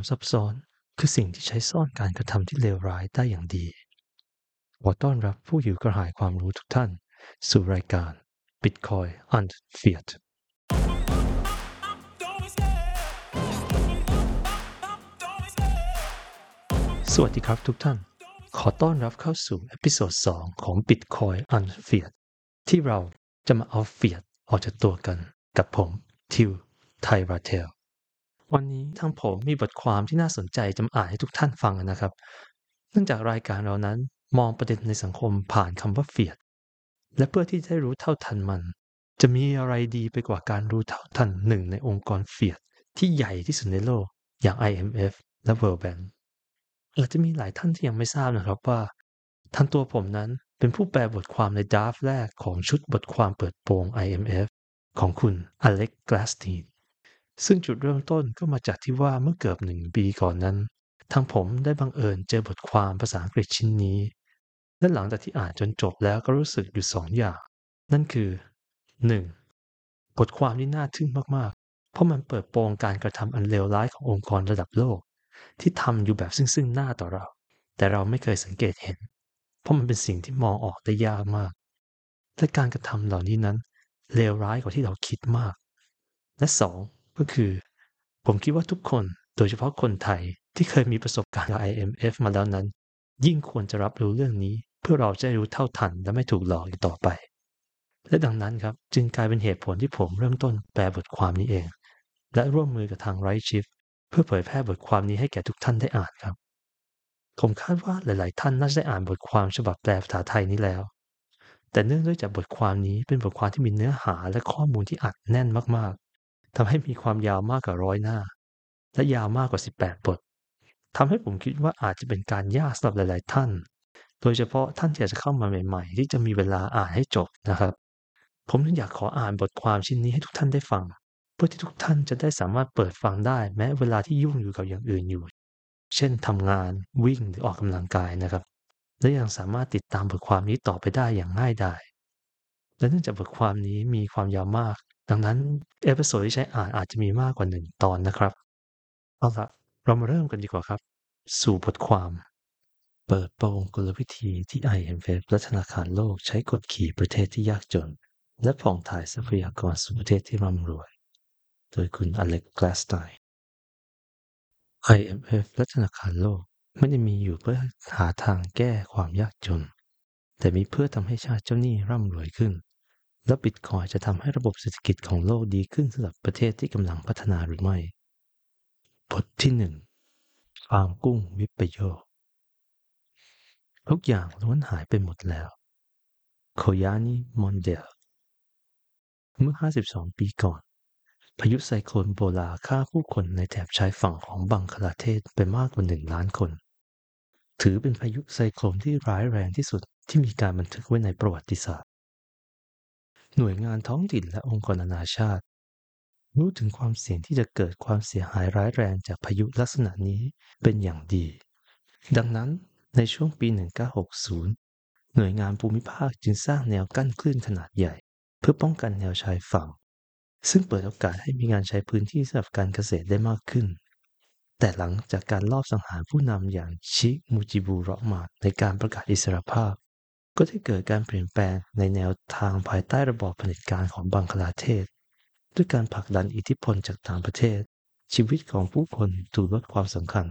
ความซับซ้อน คือสิ่งที่ใช้ซ่อนการกระทำที่เลวร้ายได้อย่างดีขอต้อนรับผู้หิวกระหายความรู้ทุกท่าน สู่รายการ Bitcoin and Fiat สวัสดีครับทุกท่าน ขอต้อนรับเข้าสู่ episode 2ของ Bitcoin and Fiat ที่เราจะมาเอา Fiat ออกจากตัวกันกับผม ทิว ไทราเทล วันนี้ทางผมมีบทความที่น่าสนใจจะมาอ่านให้ทุกท่านฟังนะครับ เนื่องจากรายการเรานั้นมองประเด็นในสังคมผ่านคำว่า Fiat และเพื่อที่จะได้รู้เท่าทันมัน จะมีอะไรดีไปกว่าการรู้เท่าทันหนึ่งในองค์กร Fiat ที่ใหญ่ที่สุดในโลกอย่าง IMF และ World Bank อาจจะมีหลายท่านที่ยังไม่ทราบนะครับว่าท่านตัวผมนั้นเป็นผู้แปลบทความในดาฟแรกของชุดบทความเปิดโปง IMF ของคุณอเล็กกลาสตีน ซึ่งจุดเริ่มต้นก็มาจากที่ว่าเมื่อเกือบหนึ่งปีก่อนนั้น ทางผมได้บังเอิญเจอบทความภาษาอังกฤษชิ้นนี้ และหลังจากที่อ่านจนจบแล้วก็รู้สึกอยู่สองอย่าง นั่นคือ 1. บทความที่น่าทึ่งมากๆ เพราะมันเปิดโปงการกระทำอันเลวร้ายขององค์กรระดับโลก ที่ทำอยู่แบบซึ่งๆหน้าต่อเรา แต่เราไม่เคยสังเกตเห็น เพราะมันเป็นสิ่งที่มองออกได้ยากมาก และการกระทำเหล่านี้นั้นเลวร้ายกว่าที่เราคิดมาก และสอง ก็คือ ผมคิดว่าทุกคนโดยเฉพาะคนไทยที่เคยมีประสบการณ์กับ IMF มาแล้วนั้น ยิ่งควรจะรับรู้เรื่องนี้ เพื่อเราจะรู้เท่าทันและไม่ถูกหลอกอีกต่อไป และดังนั้นครับจึงกลายเป็นเหตุผลที่ผมเริ่มต้นแปลบทความนี้เอง และร่วมมือกับทางไรชิฟเพื่อเผยแพร่บทความนี้ให้แก่ทุกท่านได้อ่านครับ ผมคาดว่าหลาย ๆ ท่านน่าจะได้อ่านบทความฉบับแปลภาษาไทยนี้แล้ว แต่เนื่องด้วยจากบทความนี้เป็นบทความที่มีเนื้อหาและข้อมูลที่อัดแน่นมากๆ ทำให้มีความยาวมากกว่าร้อยหน้า และยาวมากกว่า 18 บททำให้ผมคิดว่าอาจจะเป็นการยากสำหรับหลาย ๆ ท่าน โดยเฉพาะท่านที่จะเข้ามาใหม่ ๆ ที่จะมีเวลาอ่านให้จบนะครับ ผมจึงอยากขออ่านบทความชิ้นนี้ให้ทุกท่านได้ฟัง เพื่อที่ทุกท่านจะได้สามารถเปิดฟังได้แม้เวลาที่ยุ่งอยู่กับอย่างอื่นอยู่ เช่นทำงานวิ่งหรือออกกำลังกายนะครับ และยังสามารถติดตามบทความนี้ต่อไปได้อย่างง่ายดายและเนื่องจากบทความนี้มีความยาวมาก ดังนั้น episode ที่ใช้อ่านอาจจะมีมากกว่าหนึ่งตอนนะครับเอาละเรามาเริ่มกันดีกว่าครับ สู่บทความ เปิดโปงกลวิธีที่ IMF และธนาคารโลกใช้กดขี่ประเทศที่ยากจน และผ่องถ่ายทรัพยากรสู่ประเทศที่ร่ำรวย โดยคุณอเล็กกลาสไตน์ IMF และธนาคารโลกไม่ได้มีอยู่เพื่อหาทางแก้ความยากจน แต่มีเพื่อทำให้ชาติเจ้าหนี้ร่ำรวยขึ้น และบิตคอยจะทำให้ระบบเศรษฐกิจของโลกดีขึ้นสำหรับประเทศที่กำลังพัฒนาหรือไม่ บทที่หนึ่งฟาร์มกุ้งวิปโยคทุกอย่างล้วนหายไปหมดแล้ว โคยานิมอนเดล เมื่อ 52 ปีก่อน พายุไซโคลนโบลาฆ่าผู้คนในแถบชายฝั่งของบังคลาเทศไปมากกว่าหนึ่งล้านคน ถือเป็นพายุไซโคลนที่ร้ายแรงที่สุดที่มีการบันทึกไว้ในประวัติศาสตร์ หน่วยงานท้องถิ่นและองค์กรนานาชาติ รู้ถึงความเสี่ยงที่จะเกิดความเสียหายร้ายแรงจากพายุลักษณะนี้เป็นอย่างดี ดังนั้นในช่วงปี 1960 หน่วยงานภูมิภาคจึงสร้างแนวกั้นคลื่นขนาดใหญ่ เพื่อป้องกันแนวชายฝั่ง ซึ่งเปิดโอกาสให้มีงานใช้พื้นที่สำหรับการเกษตรได้มากขึ้น แต่หลังจากการลอบสังหารผู้นำอย่างชิมูจิบูเราะมาในการประกาศอิสรภาพ ก็ได้เกิดการเปลี่ยนแปลงในแนวทางภายใต้ระบอบเผด็จการของบังคลาเทศ ด้วยการผลักดันอิทธิพลจากต่างประเทศ ชีวิตของผู้คนถูกลดความสำคัญ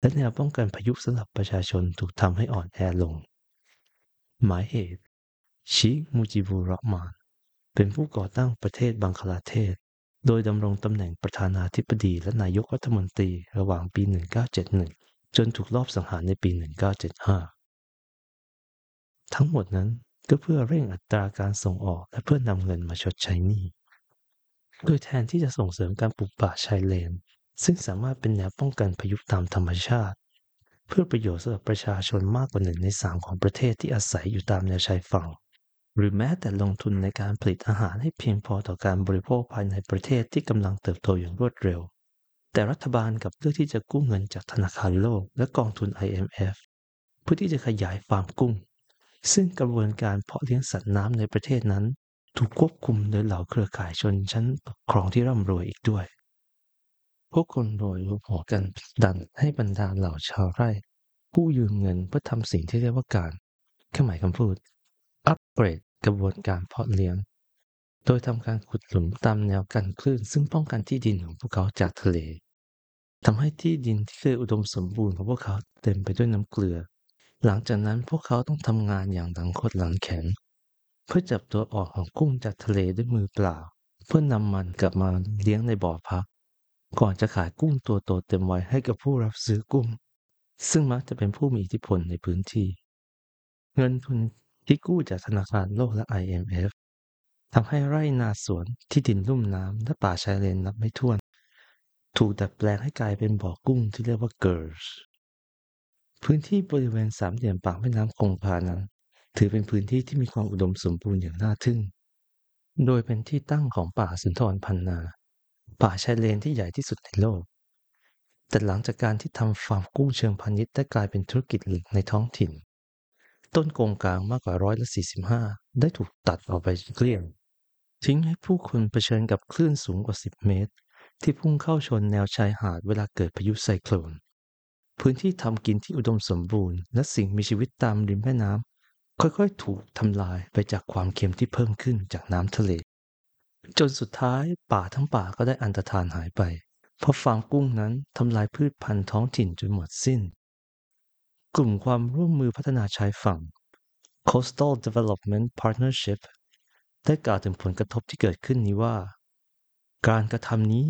และแนวป้องกันพายุสำหรับประชาชนถูกทำให้อ่อนแอลง หมายเหตุ ชิมูจิบูเราะมาน เป็นผู้ก่อตั้งประเทศบังคลาเทศ โดยดำรงตำแหน่งประธานาธิบดีและนายกรัฐมนตรีระหว่างปี 1971 จนถูกลอบสังหารในปี 1975 ทั้งหมดนั้นก็เพื่อเร่งอัตราการส่งออกและเพื่อนำเงินมาชดใช้หนี้โดยแทนที่จะส่งเสริมการปลูกป่าชายเลน ซึ่งสามารถเป็นแนวป้องกันพายุตามธรรมชาติ เพื่อประโยชน์สำหรับประชาชนมากกว่าหนึ่งในสามของประเทศที่อาศัยอยู่ตามแนวชายฝั่ง หรือแม้แต่ลงทุนในการผลิตอาหารให้เพียงพอต่อการบริโภคภายในประเทศที่กำลังเติบโตอย่างรวดเร็ว แต่รัฐบาลกับเลือกที่จะกู้เงินจากธนาคารโลกและกองทุน IMF เพื่อที่จะขยายฟาร์มกุ้ง ซึ่งกระบวนการเพาะเลี้ยงสัตว์น้ำในประเทศนั้น ถูกควบคุมโดยเหล่าเครือข่ายชนชั้นปกครองที่ร่ำรวยอีกด้วย พวกคนรวยรวมหัวกันดันให้บรรดาเหล่าชาวไร่กู้ยืมเงินเพื่อทำสิ่งที่เรียกว่าการเครื่องหมายคำพูด อัปเกรดกระบวนการเพาะเลี้ยง โดยทำการขุดหลุมตามแนวกันคลื่น ซึ่งป้องกันที่ดินของพวกเขาจากทะเลทำให้ที่ดินที่เคยอุดมสมบูรณ์ของพวกเขาเต็มไปด้วยน้ำเกลือ หลังจากนั้นพวกเขาต้องทำงานอย่างหลังคดหลังแข็งเพื่อจับตัวออกของกุ้งจากทะเลด้วยมือเปล่า เพื่อนำมันกลับมาเลี้ยงในบ่อพัก ก่อนจะขายกุ้งตัวโตเต็มวัยให้กับผู้รับซื้อกุ้ง ซึ่งมักจะเป็นผู้มีอิทธิพลในพื้นที่ เงินทุนที่กู้จากธนาคารโลกและ IMF ทำให้ไร่นาสวนที่ดินลุ่มน้ำและป่าชายเลนนับไม่ถ้วน ถูกดัดแปลงให้กลายเป็นบ่อกุ้งที่เรียกว่าเกิร์ส พื้นที่บริเวณสามเหลี่ยมปากแม่น้ำคงคานั้น ถือเป็นพื้นที่ที่มีความอุดมสมบูรณ์อย่างน่าทึ่ง โดยเป็นที่ตั้งของป่าสุนทรพันนา ป่าชายเลนที่ใหญ่ที่สุดในโลก แต่หลังจากการที่ทำฟาร์มกุ้งเชิงพาณิชย์ได้กลายเป็นธุรกิจหลักในท้องถิ่น ต้นโกงกลางมากกว่าร้อยละ45ได้ถูกตัดออกไปเกลี้ยง ทิ้งให้ผู้คนเผชิญกับคลื่นสูงกว่า 10 เมตร ที่พุ่งเข้าชนแนวชายหาดเวลาเกิดพายุไซโคลน พื้นที่ทำกินที่อุดมสมบูรณ์ และสิ่งมีชีวิตตามริมแม่น้ำค่อยๆ ถูกทำลายไปจากความเค็มที่เพิ่มขึ้นจากน้ำทะเล จนสุดท้ายป่าทั้งป่าก็ได้อันตรธานหายไป เพราะฟาร์มกุ้งนั้นทำลายพืชพันธุ์ท้องถิ่นจนหมดสิ้น กลุ่มความร่วมมือพัฒนาชายฝั่ง Coastal Development Partnership ได้กล่าวถึงผลกระทบที่เกิดขึ้นนี้ว่า การกระทำนี้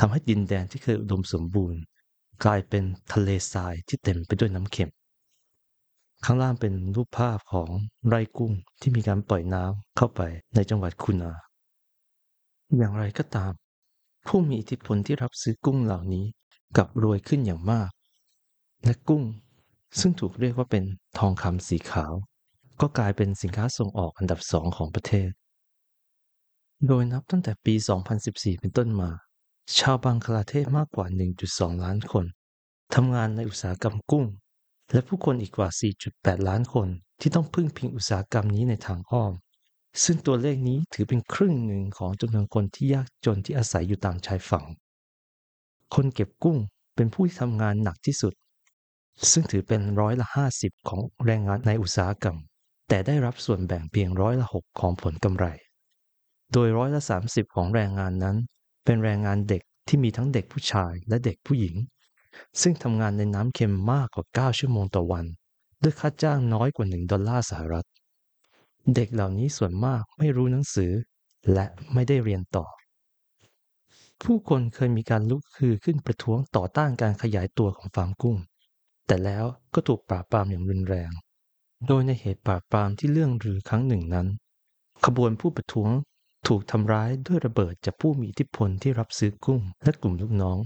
ทำให้ดินแดนที่เคยอุดมสมบูรณ์ กลายเป็นทะเลทรายที่เต็มไปด้วยน้ำเค็ม ข้างล่างเป็นรูปภาพของไร่กุ้งที่มีการปล่อยน้ำเข้าไปในจังหวัดคุนา อย่างไรก็ตาม ผู้มีอิทธิพลที่รับซื้อกุ้งเหล่านี้กลับรวยขึ้นอย่างมาก และกุ้งซึ่งถูกเรียกว่าเป็นทองคำสีขาว ก็กลายเป็นสินค้าส่งออกอันดับสองของประเทศ โดยนับตั้งแต่ปี 2014 เป็นต้นมา ชาวบังคลาเทศมากกว่า 1.2 ล้านคนทำงานในอุตสาหกรรมกุ้ง และผู้คนอีกกว่า 4.8 ล้านคนที่ต้องพึ่งพิงอุตสาหกรรมนี้ในทางอ้อม ซึ่งตัวเลขนี้ถือเป็นครึ่งหนึ่งของจำนวนคนที่ยากจนที่อาศัยอยู่ตามชายฝั่ง คนเก็บกุ้งเป็นผู้ที่ทำงานหนักที่สุด ซึ่งถือเป็นร้อยละ 50 ของแรงงานในอุตสาหกรรม แต่ได้รับส่วนแบ่งเพียงร้อยละ 6 ของผลกำไร โดยร้อยละ 30 ของแรงงานนั้น เป็นแรงงานเด็กที่มีทั้งเด็กผู้ชายและเด็กผู้หญิง ซึ่งทำงานในน้ำเค็มมากกว่า 9 ชั่วโมงต่อวัน ด้วยค่าจ้างน้อยกว่า 1 ดอลลาร์สหรัฐ เด็กเหล่านี้ส่วนมากไม่รู้หนังสือ และไม่ได้เรียนต่อ ผู้คนเคยมีการลุกคือขึ้นประท้วงต่อต้านการขยายตัวของฟาร์มกุ้ง แต่แล้วก็ถูกปราบปรามอย่างรุนแรง โดยในเหตุปราบปรามที่เรื่องลือครั้งหนึ่งนั้น ขบวนผู้ประท้วง ถูกทำร้ายด้วยระเบิดจากผู้มีอิทธิพลที่รับซื้อกุ้งและกลุ่มลูกน้อง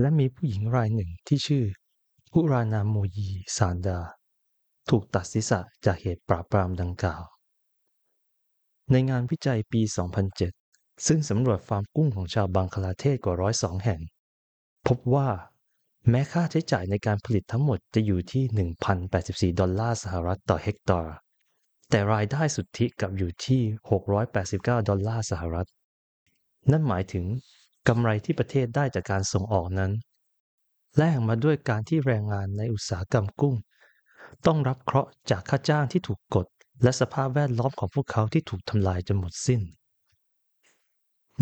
และมีผู้หญิงรายหนึ่งที่ชื่ออุรานาโมยีซานดา ถูกตัดศีรษะจากเหตุปราบปรามดังกล่าว ในงานวิจัยปี 2007 ซึ่งสำรวจฟาร์มกุ้งของชาวบังคลาเทศกว่าร้อยสองแห่ง พบว่าแม้ค่าใช้จ่ายในการผลิตทั้งหมดจะอยู่ที่ 1,084 ดอลลาร์สหรัฐต่อเฮกตาร์ แต่รายได้สุทธิกลับอยู่ที่ 689 ดอลลาร์สหรัฐ นั่นหมายถึงกำไรที่ประเทศได้จากการส่งออกนั้น แลกมาด้วยการที่แรงงานในอุตสาหกรรมกุ้ง ต้องรับเคราะห์จากค่าจ้างที่ถูกกด และสภาพแวดล้อมของพวกเขาที่ถูกทำลายจนหมดสิ้น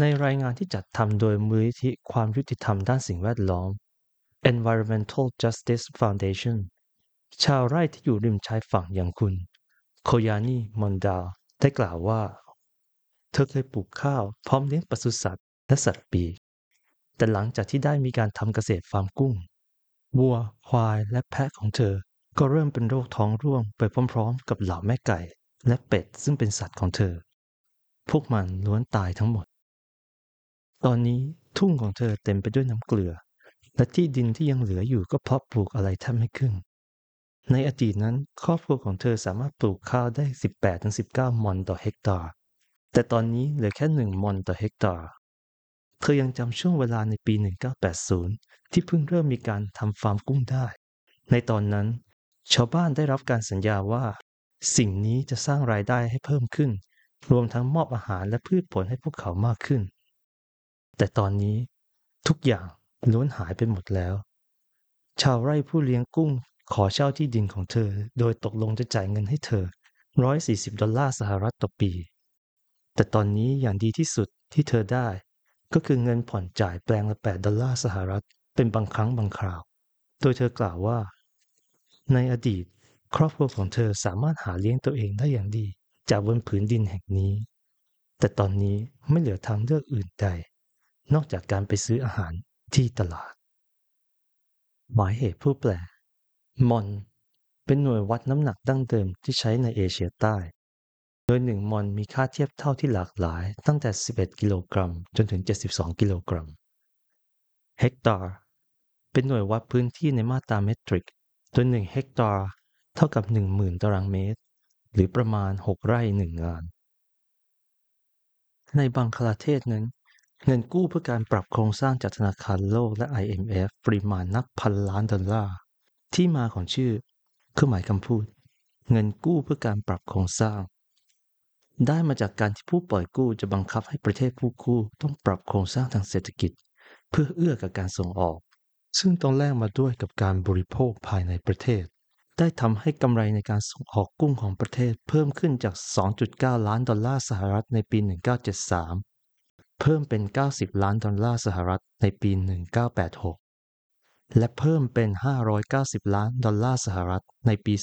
ในรายงานที่จัดทำโดยมูลนิธิความยุติธรรมด้านสิ่งแวดล้อม Environmental Justice Foundation ชาวไร่ที่อยู่ริมชายฝั่งอย่างคุณ โคยานีมอนดาได้กล่าวว่า เธอเคยปลูกข้าวพร้อมเลี้ยงปศุสัตว์และสัตว์ปีก แต่หลังจากที่ได้มีการทำเกษตรฟาร์มกุ้ง วัว ควายและแพะของเธอ ก็เริ่มเป็นโรคท้องร่วงไปพร้อมๆ กับเหล่าแม่ไก่ และเป็ดซึ่งเป็นสัตว์ของเธอ พวกมันล้วนตายทั้งหมด ตอนนี้ทุ่งของเธอเต็มไปด้วยน้ำเกลือ และที่ดินที่ยังเหลืออยู่ก็เพาะปลูกอะไรแทบไม่ขึ้น ในอดีตนั้น ครอบครัวของเธอสามารถปลูกข้าวได้ 18-19 มอนต่อเฮกตาร์ แต่ตอนนี้เหลือแค่หนึ่งมอนต่อเฮกตาร์ เธอยังจำช่วงเวลาในปี 1980 ที่เพิ่งเริ่มมีการทำฟาร์มกุ้งได้ ในตอนนั้น ชาวบ้านได้รับการสัญญาว่า สิ่งนี้จะสร้างรายได้ให้เพิ่มขึ้น รวมทั้งมอบอาหารและพืชผลให้พวกเขามากขึ้น แต่ตอนนี้ทุกอย่างล้วนหายไปหมดแล้ว ชาวไร่ผู้เลี้ยงกุ้ง ขอเช่าที่ดินของเธอ โดยตกลงจะจ่ายเงินให้เธอ 140 ดอลลาร์สหรัฐต่อปี แต่ตอนนี้อย่างดีที่สุดที่เธอได้ ก็คือเงินผ่อนจ่ายแปลงละ 8 ดอลลาร์สหรัฐเป็นบางครั้งบางคราว โดยเธอกล่าวว่า ในอดีต ครอบครัวของเธอสามารถหาเลี้ยงตัวเองได้อย่างดี จากบนผืนดินแห่งนี้ แต่ตอนนี้ไม่เหลือทางเลือกอื่นใด นอกจากการไปซื้ออาหารที่ตลาดหมายเหตุผู้แปล มอน เป็นหน่วยวัดน้ำหนักดั้งเดิมที่ใช้ในเอเชียใต้ โดยหนึ่งมอนมีค่าเทียบเท่าที่หลากหลายตั้งแต่ 11 กิโลกรัม จนถึง 72 กิโลกรัม เฮกตาร์ เป็นหน่วยวัดพื้นที่ในมาตราเมตริก โดยหนึ่งเฮกตาร์เท่ากับ 10,000 ตารางเมตร หรือประมาณ 6 ไร่หนึ่งงาน ในบังคลาเทศนั้นเงินกู้เพื่อการปรับโครงสร้างจากธนาคารโลกและ IMF ปริมาณนับพันล้านดอลลาร์ ที่มาของชื่อเครื่องหมายคำพูด เงินกู้เพื่อการปรับโครงสร้าง ได้มาจากการที่ผู้ปล่อยกู้จะบังคับให้ประเทศผู้กู้ต้องปรับโครงสร้างทางเศรษฐกิจ เพื่อเอื้อกับการส่งออก ซึ่งต้องแลกมาด้วยกับการบริโภคภายในประเทศ ได้ทำให้กำไรในการส่งออกกุ้งของประเทศ เพิ่มขึ้นจาก 2.9 ล้านดอลลาร์สหรัฐในปี 1973 เพิ่มเป็น 90 ล้านดอลลาร์สหรัฐในปี 1986 และเพิ่มเป็น 590 ล้านดอลลาร์สหรัฐในปี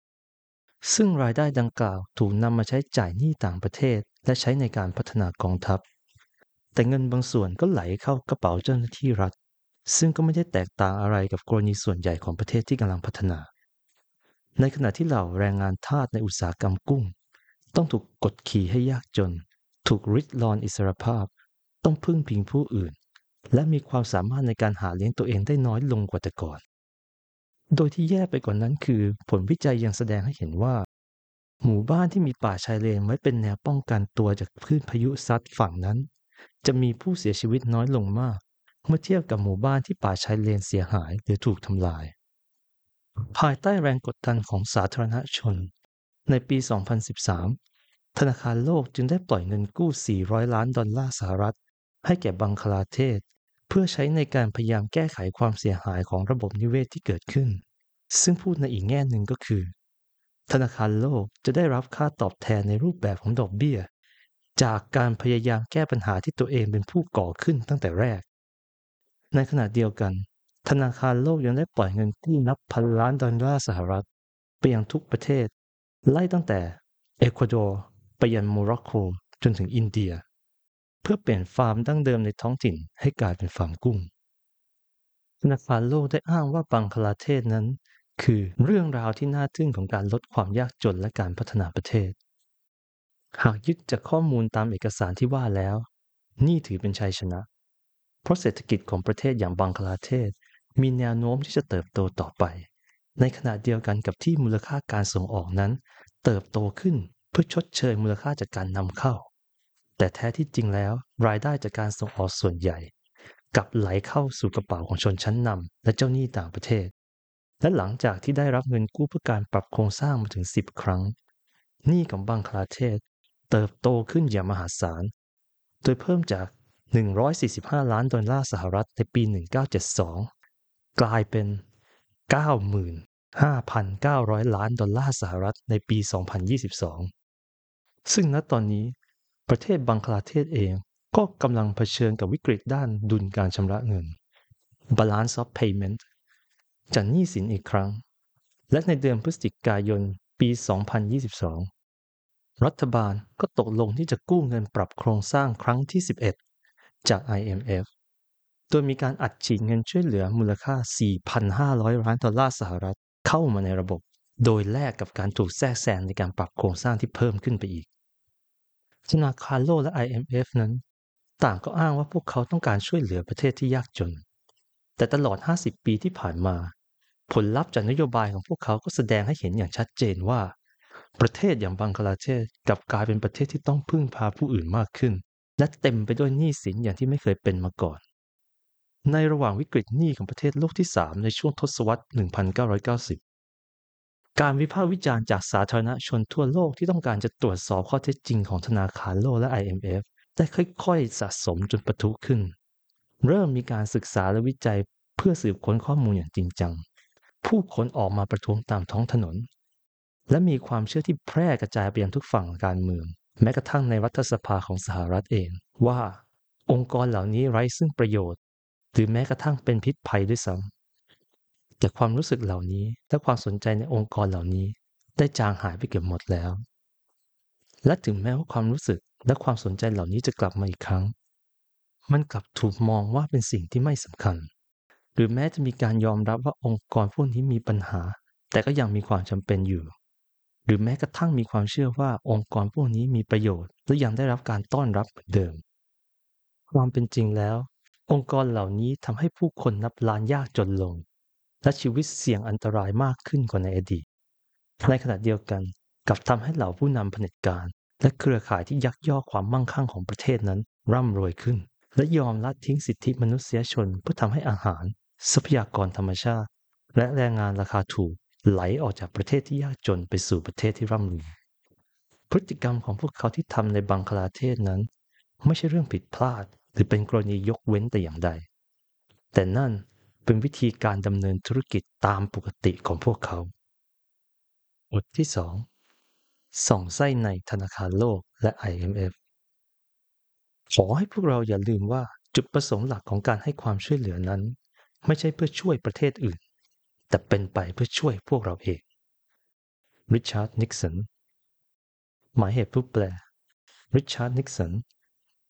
2012 ซึ่งรายได้ดังกล่าวถูกนำมาใช้จ่ายหนี้ต่างประเทศ และใช้ในการพัฒนากองทัพ แต่เงินบางส่วนก็ไหลเข้ากระเป๋าเจ้าหน้าที่รัฐ ซึ่งก็ไม่ได้แตกต่างอะไรกับกรณีส่วนใหญ่ของประเทศที่กำลังพัฒนา ในขณะที่เหล่าแรงงานทาสในอุตสาหกรรมกุ้ง ต้องถูกกดขี่ให้ยากจน ถูกริดรอนอิสรภาพ ต้องพึ่งพิงผู้อื่น และมีความสามารถในการหาเลี้ยงตัวเองได้น้อยลงกว่าแต่ก่อน โดยที่แย่ไปกว่านนั้นคือผลวิจัยยังแสดงให้เห็นว่า หมู่บ้านที่มีป่าชายเลนไว้เป็นแนวป้องกันตัวจากคลื่นพายุซัดฝั่งนั้น จะมีผู้เสียชีวิตน้อยลงมาก เมื่อเทียบกับหมู่บ้านที่ป่าชายเลนเสียหายหรือถูกทำลาย ภายใต้แรงกดดันของสาธารณชน ในปี 2013 ธนาคารโลกจึงได้ปล่อยเงินกู้ 400 ล้านดอลลาร์สหรัฐ ให้แก่บังคลาเทศ เพื่อใช้ในการพยายามแก้ไขความเสียหายของระบบนิเวศที่เกิดขึ้น ซึ่งพูดในอีกแง่หนึ่งก็คือ ธนาคารโลกจะได้รับค่าตอบแทนในรูปแบบของดอกเบี้ย จากการพยายามแก้ปัญหาที่ตัวเองเป็นผู้ก่อขึ้นตั้งแต่แรก ในขณะเดียวกัน ธนาคารโลกยังได้ปล่อยเงินกู้นับพันล้านดอลลาร์สหรัฐไปยังทุกประเทศ ไล่ตั้งแต่เอกวาดอร์ไปยันโมร็อกโกจนถึงอินเดีย เพื่อเปลี่ยนฟาร์มดั้งเดิมในท้องถิ่นให้กลายเป็นฟาร์มกุ้ง ธนาคารโลกได้อ้างว่าบังคลาเทศนั้น คือเรื่องราวที่น่าทึ่งของการลดความยากจนและการพัฒนาประเทศ หากยึดจากข้อมูลตามเอกสารที่ว่าแล้ว นี่ถือเป็นชัยชนะ เพราะเศรษฐกิจของประเทศอย่างบังคลาเทศ มีแนวโน้มที่จะเติบโตต่อไป ในขณะเดียวกันกับที่มูลค่าการส่งออกนั้น เติบโตขึ้นเพื่อชดเชยมูลค่าจากการนำเข้า แต่แท้ที่จริงแล้ว รายได้จากการส่งออกส่วนใหญ่กลับไหลเข้าสู่กระเป๋าของชนชั้นนำและเจ้าหนี้ต่างประเทศ และหลังจากที่ได้รับเงินกู้เพื่อการปรับโครงสร้างมาถึง 10 ครั้ง หนี้ของบังคลาเทศ เติบโตขึ้นอย่างมหาศาล โดยเพิ่มจาก 145 ล้านดอลลาร์สหรัฐในปี 1972 กลายเป็น 95,900 ล้านดอลลาร์สหรัฐในปี 2022 ซึ่งณตอนนี้ ประเทศบังคลาเทศเอง ก็กำลังเผชิญกับวิกฤตด้านดุลการชำระเงิน balance of payment จากหนี้สินอีกครั้ง และในเดือนพฤศจิกายนปี 2022 รัฐบาลก็ตกลงที่จะกู้เงินปรับโครงสร้างครั้งที่ 11 จาก IMF โดยมีการอัดฉีดเงินช่วยเหลือมูลค่า 4,500 ล้านดอลลาร์สหรัฐเข้ามาในระบบ โดยแลกกับการถูกแทรกแซงในการปรับโครงสร้างที่เพิ่มขึ้นไปอีก ธนาคารโลกและ IMF นั้น ต่างก็อ้างว่าพวกเขาต้องการช่วยเหลือประเทศที่ยากจน แต่ตลอด 50 ปีที่ผ่านมา ผลลัพธ์จากนโยบายของพวกเขาก็แสดงให้เห็นอย่างชัดเจนว่า ประเทศอย่างบังคลาเทศกลับกลายเป็นประเทศที่ต้องพึ่งพาผู้อื่นมากขึ้น และเต็มไปด้วยหนี้สินอย่างที่ไม่เคยเป็นมาก่อน ในระหว่างวิกฤตหนี้ของประเทศโลกที่ 3 ในช่วงทศวรรษ 1990 การวิพากษ์วิจารณ์จากสาธารณชนทั่วโลกที่ต้องการจะตรวจสอบข้อเท็จจริงของธนาคารโลกและ IMF ได้ค่อยๆ สะสมจนปะทุขึ้น เริ่มมีการศึกษาและวิจัยเพื่อสืบค้นข้อมูลอย่างจริงจัง ผู้คนออกมาประท้วงตามท้องถนน และมีความเชื่อที่แพร่กระจายไปยังทุกฝั่งการเมือง แม้กระทั่งในรัฐสภาของสหรัฐเอง ว่าองค์กรเหล่านี้ไร้ซึ่งประโยชน์ หรือแม้กระทั่งเป็นพิษภัยด้วยซ้ำ แต่ความรู้สึกเหล่านี้และความสนใจในองค์กรเหล่านี้ ได้จางหายไปเกือบหมดแล้ว และถึงแม้ว่าความรู้สึกและความสนใจเหล่านี้จะกลับมาอีกครั้ง มันกลับถูกมองว่าเป็นสิ่งที่ไม่สำคัญ หรือแม้จะมีการยอมรับว่าองค์กรพวกนี้มีปัญหา แต่ก็ยังมีความจำเป็นอยู่ หรือแม้กระทั่งมีความเชื่อว่าองค์กรพวกนี้มีประโยชน์และยังได้รับการต้อนรับเหมือนเดิม ความเป็นจริงแล้ว องค์กรเหล่านี้ทำให้ผู้คนนับล้านยากจนลง และชีวิตเสี่ยงอันตรายมากขึ้นกว่าในอดีต ในขณะเดียวกันกลับทำให้เหล่าผู้นำเผด็จการ และเครือข่ายที่ยักยอกความมั่งคั่งของประเทศนั้น ร่ำรวยขึ้น และยอมละทิ้งสิทธิมนุษยชนเพื่อทำให้อาหาร ทรัพยากรธรรมชาติ และแรงงานราคาถูกไหลออกจากประเทศที่ยากจนไปสู่ประเทศที่ร่ำรวยพฤติกรรมของพวกเขาที่ทำในบังคลาเทศนั้น ไม่ใช่เรื่องผิดพลาด หรือเป็นกรณียกเว้นแต่อย่างใด แต่นั่น เป็นวิธีการดำเนินธุรกิจตามปกติของพวกเขาบทที่สองส่องไส้ในธนาคารโลกและ IMF ขอให้พวกเราอย่าลืมว่าจุดประสงค์หลักของการให้ความช่วยเหลือนั้น ไม่ใช่เพื่อช่วยประเทศอื่น แต่เป็นไปเพื่อช่วยพวกเราเองริชาร์ดนิกสันหมายเหตุผู้แปลริชาร์ดนิกสัน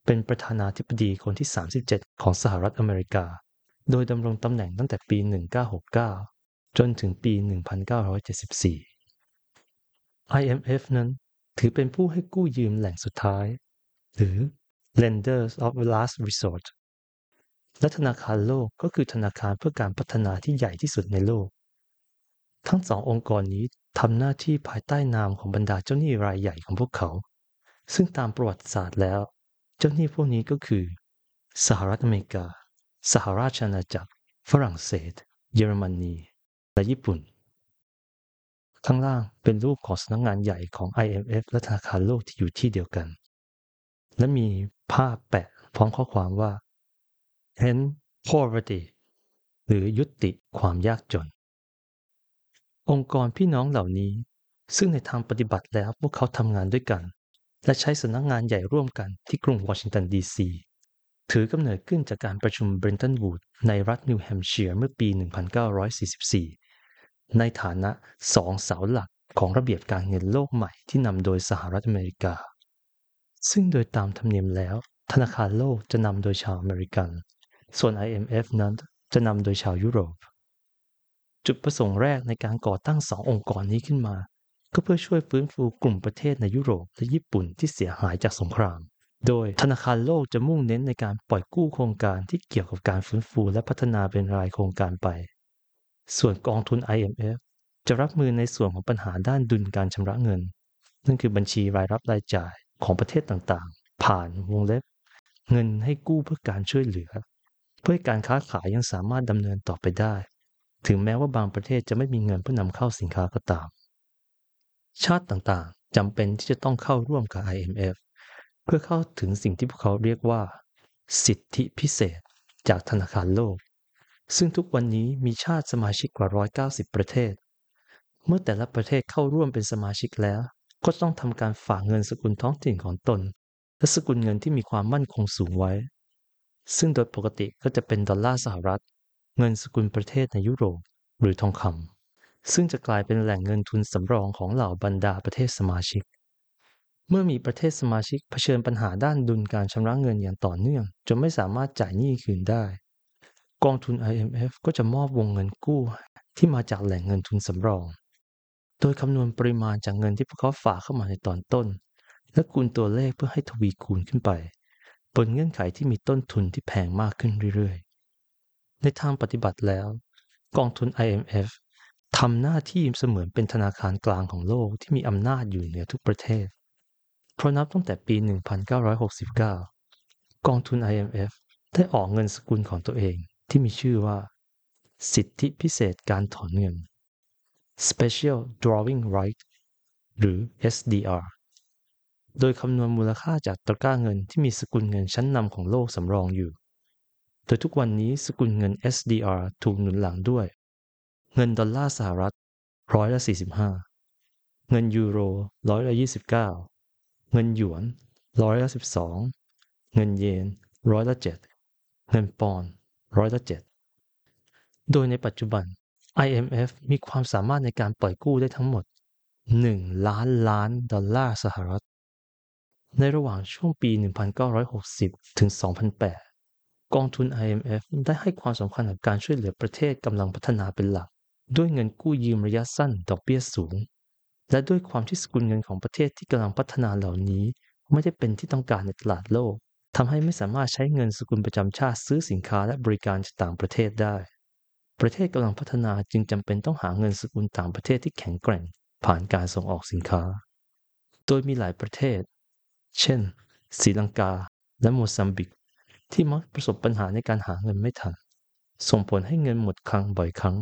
เป็นประธานาธิบดีคนที่ 37 ของสหรัฐอเมริกา โดยดำรงตำแหน่งตั้งแต่ปี 1969 จนถึงปี 1974 IMF นั้นถือเป็นผู้ให้กู้ยืมแหล่งสุดท้าย หรือ lenders of last resort และธนาคารโลกก็คือธนาคารเพื่อการพัฒนาที่ใหญ่ที่สุดในโลก ทั้งสององค์กรนี้ทำหน้าที่ภายใต้นามของบรรดาเจ้าหนี้รายใหญ่ของพวกเขา ซึ่งตามประวัติศาสตร์แล้ว เจ้าหนี้พวกนี้ก็คือ สหรัฐอเมริกา สหราชอาณาจักร ฝรั่งเศส เยอรมนี และญี่ปุ่น ข้างล่างเป็นรูปของสำนักงงานใหญ่ของ IMF และธนาคารโลกที่อยู่ที่เดียวกัน และมีภาพแปะพร้อมข้อความว่า end poverty หรือยุติความยากจน องค์กรพี่น้องเหล่านี้ ซึ่งในทางปฏิบัติแล้วพวกเขาทำงานด้วยกัน และใช้สำนักงงานใหญ่ร่วมกันที่กรุงวอชิงตันดีซี ถือกำเนิดขึ้นจากการประชุมเบรนตันวูดในรัฐนิวแฮมป์เชียร์เมื่อปี 1944 ในฐานะสองเสาหลักของระเบียบการเงินโลกใหม่ที่นำโดยสหรัฐอเมริกา ซึ่งโดยตามธรรมเนียมแล้ว ธนาคารโลกจะนำโดยชาวอเมริกัน ส่วน IMF นั้นจะนำโดยชาวยุโรป จุดประสงค์แรกในการก่อตั้งสององค์กรนี้ขึ้นมา ก็เพื่อช่วยฟื้นฟูกลุ่มประเทศในยุโรปและญี่ปุ่นที่เสียหายจากสงคราม โดยธนาคารโลกจะมุ่งเน้นในการปล่อยกู้โครงการที่เกี่ยวกับการฟื้นฟูและพัฒนาเป็นรายโครงการไป ส่วนกองทุน IMF จะรับมือในส่วนของปัญหาด้านดุลการชำระเงิน นั่นคือบัญชีรายรับรายจ่ายของประเทศต่างๆ ผ่านวงเล็บ เงินให้กู้เพื่อการช่วยเหลือ เพื่อการค้าขายยังสามารถดำเนินต่อไปได้ ถึงแม้ว่าบางประเทศจะไม่มีเงินเพื่อนำเข้าสินค้าก็ตาม ชาติต่างๆจำเป็นที่จะต้องเข้าร่วมกับ IMF เพื่อเข้าถึงสิ่งที่พวกเขาเรียกว่า สิทธิพิเศษจากธนาคารโลก ซึ่งทุกวันนี้มีชาติสมาชิกกว่า 190 ประเทศ เมื่อแต่ละประเทศเข้าร่วมเป็นสมาชิกแล้ว ก็ต้องทำการฝากเงินสกุลท้องถิ่นของตน และสกุลเงินที่มีความมั่นคงสูงไว้ ซึ่งโดยปกติก็จะเป็นดอลลาร์สหรัฐ เงินสกุลประเทศในยุโรป หรือทองคำซึ่งจะกลายเป็นแหล่งเงินทุนสำรองของเหล่าบรรดาประเทศสมาชิก เมื่อมีประเทศสมาชิกเผชิญปัญหาด้านดุลการชำระเงินอย่างต่อเนื่อง จนไม่สามารถจ่ายหนี้คืนได้ กองทุน IMF ก็จะมอบวงเงินกู้ที่มาจากแหล่งเงินทุนสำรอง โดยคำนวณปริมาณจากเงินที่พวกเขาฝากเข้ามาในตอนต้น และคูณตัวเลขเพื่อให้ทวีคูณขึ้นไปบนเงื่อนไขที่มีต้นทุนที่แพงมากขึ้นเรื่อยๆ ในทางปฏิบัติแล้ว กองทุน IMF ทำหน้าที่เสมือนเป็นธนาคารกลางของโลกที่มีอำนาจอยู่เหนือทุกประเทศ เพราะนับตั้งแต่ปี 1969 กองทุน IMF ได้ออกเงินสกุลของตัวเองที่มีชื่อว่า สิทธิพิเศษการถอนเงิน Special Drawing Right หรือ SDR โดยคำนวณมูลค่าจากตะกร้าเงินที่มีสกุลเงินชั้นนำของโลกสำรองอยู่ โดยทุกวันนี้สกุลเงิน SDR ถูกหนุนหลังด้วย เงินดอลลาร์สหรัฐร้อยละ45 เงินยูโรร้อยละ29 เงินหยวนร้อยละ12เงินเยนร้อยละ7เงินปอนด์ร้อยละ7โดยในปัจจุบัน IMF มีความสามารถในการปล่อยกู้ได้ทั้งหมด 1 ล้านล้านดอลลาร์สหรัฐ ในระหว่างช่วงปี 1960 ถึง 2008 กองทุน IMF ได้ให้ความสำคัญกับการช่วยเหลือประเทศกำลังพัฒนาเป็นหลัก ด้วยเงินกู้ยืมระยะสั้นดอกเบี้ยสูง และด้วยความที่สกุลเงินของประเทศที่กำลังพัฒนาเหล่านี้ ไม่ได้เป็นที่ต้องการในตลาดโลกทำให้ไม่สามารถใช้เงินสกุลประจำชาติซื้อสินค้าและบริการจากต่างประเทศได้ ประเทศกำลังพัฒนาจึงจำเป็นต้องหาเงินสกุลต่างประเทศที่แข็งแกร่ง ผ่านการส่งออกสินค้า โดยมีหลายประเทศ เช่นศรีลังกา และโมซัมบิก ที่มักประสบปัญหาในการหาเงินไม่ทัน ส่งผลให้เงินหมดคลังบ่อยครั้ง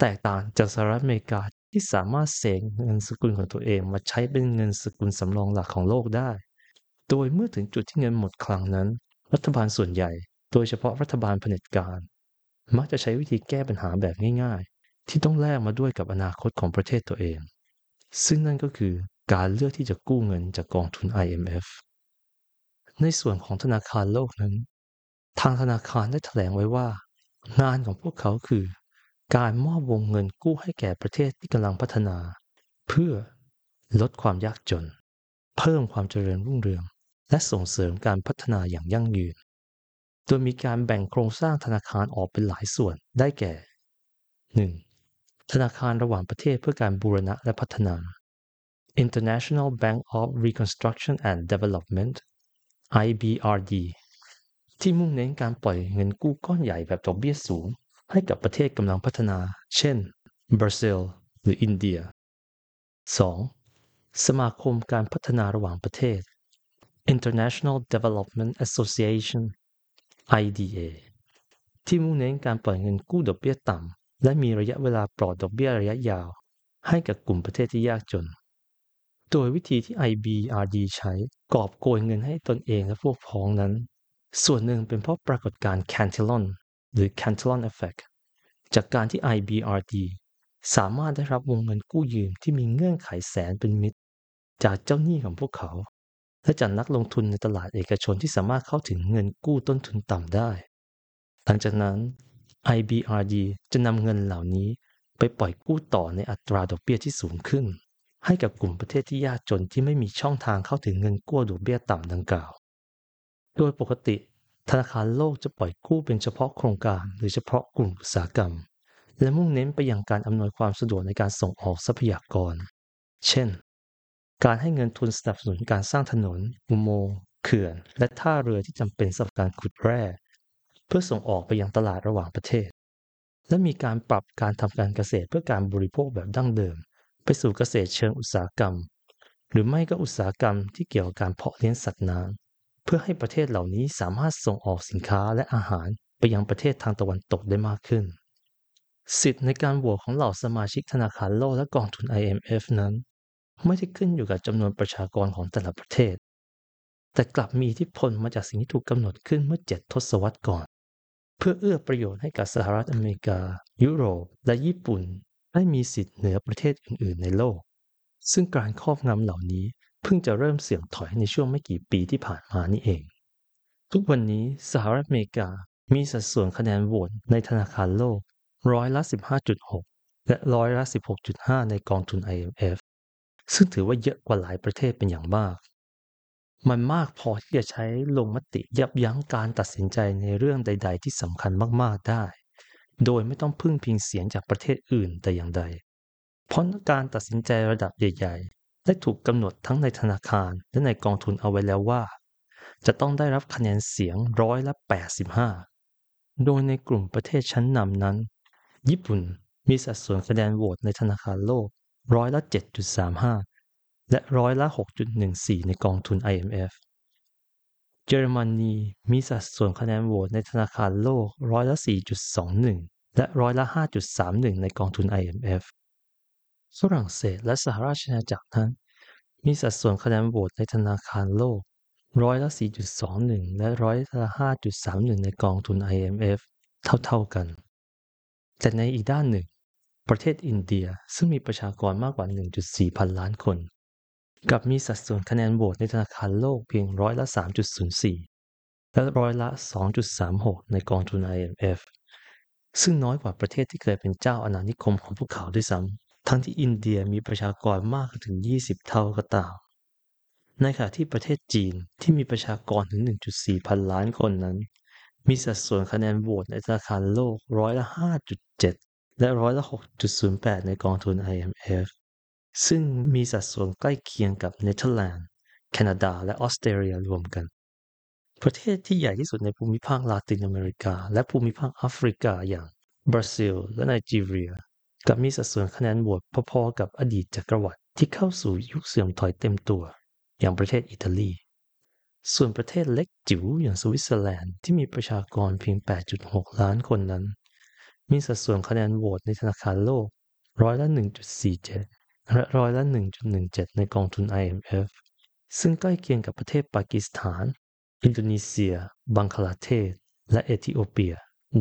แตกต่างจากสหรัฐอเมริกา ที่สามารถเสกเงินสกุลของตัวเองมาใช้เป็นเงินสกุลสำรองหลักของโลกได้ โดยเมื่อถึงจุดที่เงินหมดคลังนั้น รัฐบาลส่วนใหญ่ โดยเฉพาะรัฐบาลเผด็จการ มักจะใช้วิธีแก้ปัญหาแบบง่ายๆ ที่ต้องแลกมาด้วยกับอนาคตของประเทศตัวเอง ซึ่งนั่นก็คือการเลือกที่จะกู้เงินจากกองทุน IMF ในส่วนของธนาคารโลกนั้น ทางธนาคารได้แถลงไว้ว่า งานของพวกเขาคือ การมอบวงเงินกู้ให้แก่ประเทศที่กำลังพัฒนา เพื่อลดความยากจน เพิ่มความเจริญรุ่งเรือง และส่งเสริมการพัฒนาอย่างยั่งยืน โดยมีการแบ่งโครงสร้างธนาคารออกเป็นหลายส่วนได้แก่ 1. ธนาคารระหว่างประเทศเพื่อการบูรณะและพัฒนา International Bank of Reconstruction and Development IBRD ที่มุ่งเน้นการปล่อยเงินกู้ก้อนใหญ่แบบดอกเบี้ยสูง ให้กับประเทศกำลังพัฒนา เช่นบราซิลหรืออินเดีย 2. สมาคมการพัฒนาระหว่างประเทศ International Development Association IDA ที่มุ่งเน้นการปล่อยเงินกู้ดอกเบี้ยต่ำ และมีระยะเวลาปลอดดอกเบี้ยระยะยาว ให้กับกลุ่มประเทศที่ยากจน โดยวิธีที่ IBRD ใช้กอบโกยเงินให้ตนเองและพวกพ้องนั้น ส่วนหนึ่งเป็นเพราะปรากฏการณ์ Cantillon หรือ Cantillon Effect จากการที่ IBRD สามารถได้รับวงเงินกู้ยืมที่มีเงื่อนไขแสนเป็นมิตร จากเจ้าหนี้ของพวกเขา และจากนักลงทุนในตลาดเอกชนที่สามารถเข้าถึงเงินกู้ต้นทุนต่ำได้ หลังจากนั้น IBRD จะนำเงินเหล่านี้ไปปล่อยกู้ต่อในอัตราดอกเบี้ยที่สูงขึ้น ให้กับกลุ่มประเทศที่ยากจนที่ไม่มีช่องทางเข้าถึงเงินกู้ดอกเบี้ยต่ำดังกล่าว โดยปกติ ธนาคารโลกจะปล่อยกู้เป็นเฉพาะโครงการหรือเฉพาะกลุ่มอุตสาหกรรม และมุ่งเน้นไปยังการอำนวยความสะดวกในการส่งออกทรัพยากร เช่น การให้เงินทุนสนับสนุนการสร้างถนน อุโมงค์เขื่อน และท่าเรือที่จำเป็นสำหรับการขุดแร่เพื่อส่งออกไปยังตลาดระหว่างประเทศ และมีการปรับการทำการเกษตรเพื่อการบริโภคแบบดั้งเดิม ไปสู่เกษตรเชิงอุตสาหกรรม หรือไม่ก็อุตสาหกรรมที่เกี่ยวกับการเพาะเลี้ยงสัตว์น้ำ เพื่อให้ประเทศเหล่านี้สามารถส่งออกสินค้าและอาหารไปยังประเทศทางตะวันตกได้มากขึ้น สิทธิ์ในการโหวตของเหล่าสมาชิกธนาคารโลกและกองทุน IMF นั้น ไม่ได้ขึ้นอยู่กับจำนวนประชากรของแต่ละประเทศ แต่กลับมีอิทธิพลมาจากสิ่งที่ถูกกำหนดขึ้นเมื่อเจ็ดทศวรรษก่อน เพื่อเอื้อประโยชน์ให้กับสหรัฐอเมริกา ยุโรป และญี่ปุ่นได้มีสิทธิ์เหนือประเทศอื่น ๆ ในโลก ซึ่งการครอบงำเหล่านี้ เพิ่งจะเริ่มเสื่อมถอยในช่วงไม่กี่ปีที่ผ่านมานี่เอง ทุกวันนี้สหรัฐอเมริกามีสัดส่วนคะแนนโหวตในธนาคารโลกร้อยละ 15.6 และร้อยละ 16.5 ในกองทุน IMF ซึ่งถือว่าเยอะกว่าหลายประเทศเป็นอย่างมาก มันมากพอที่จะใช้ลงมติยับยั้งการตัดสินใจในเรื่องใด ๆ ที่สำคัญมากๆได้ โดยไม่ต้องพึ่งพิงเสียงจากประเทศอื่นแต่อย่างใด เพราะการตัดสินใจระดับใหญ่ๆ ได้ถูกกำหนดทั้งในธนาคารและในกองทุนเอาไว้แล้วว่า จะต้องได้รับคะแนนเสียงร้อยละ 85 โดยในกลุ่มประเทศชั้นนำนั้น ญี่ปุ่นมีสัดส่วนคะแนนโหวตในธนาคารโลกร้อยละ 7.35 และร้อยละ 6.14 ในกองทุน IMF เยอรมนีมีสัดส่วนคะแนนโหวตในธนาคารโลกร้อยละ 4.21 และร้อยละ 5.31 ในกองทุน IMF ฝรั่งเศสและสหราชอาณาจักรนั้น มีสัดส่วนคะแนนโหวตในธนาคารโลกร้อยละ 4.21 และร้อยละ 5.31 ในกองทุน IMF เท่าๆกัน แต่ในอีกด้านหนึ่ง ประเทศอินเดียซึ่งมีประชากรมากกว่า 1.4 พันล้านคน กับมีสัดส่วนคะแนนโหวตในธนาคารโลกเพียงร้อยละ 3.04 และร้อยละ 2.36 ในกองทุน IMF ซึ่งน้อยกว่าประเทศที่เคยเป็นเจ้าอาณานิคมของพวกเขาด้วยซ้ำ ทั้งที่อินเดียมีประชากรมากถึง 20 เท่าก็ตาม ในขณะที่ประเทศจีนที่มีประชากรถึง 1.4 พันล้านคนนั้น มีสัดส่วนคะแนนโหวตในธนาคารโลกร้อยละ 5.7 และร้อยละ 6.08 ในกองทุน IMF ซึ่งมีสัดส่วนใกล้เคียงกับเนเธอร์แลนด์ แคนาดา และออสเตรเลียรวมกัน ประเทศที่ใหญ่ที่สุดในภูมิภาคลาตินอเมริกา และภูมิภาคแอฟริกาอย่างบราซิล และไนจีเรีย กับมีสัดส่วนคะแนนโหวตพอๆกับอดีตจักรวรรดิที่เข้าสู่ยุคเสื่อมถอยเต็มตัว อย่างประเทศอิตาลี ส่วนประเทศเล็กจิ๋วอย่างสวิตเซอร์แลนด์ที่มีประชากรเพียง 8.6 ล้านคนนั้น มีสัดส่วนคะแนนโหวตในธนาคารโลกร้อยละ 1.47 และร้อยละ 1.17 ในกองทุน IMF ซึ่งใกล้เคียงกับประเทศปากีสถาน อินโดนีเซีย บังคลาเทศ และเอธิโอเปีย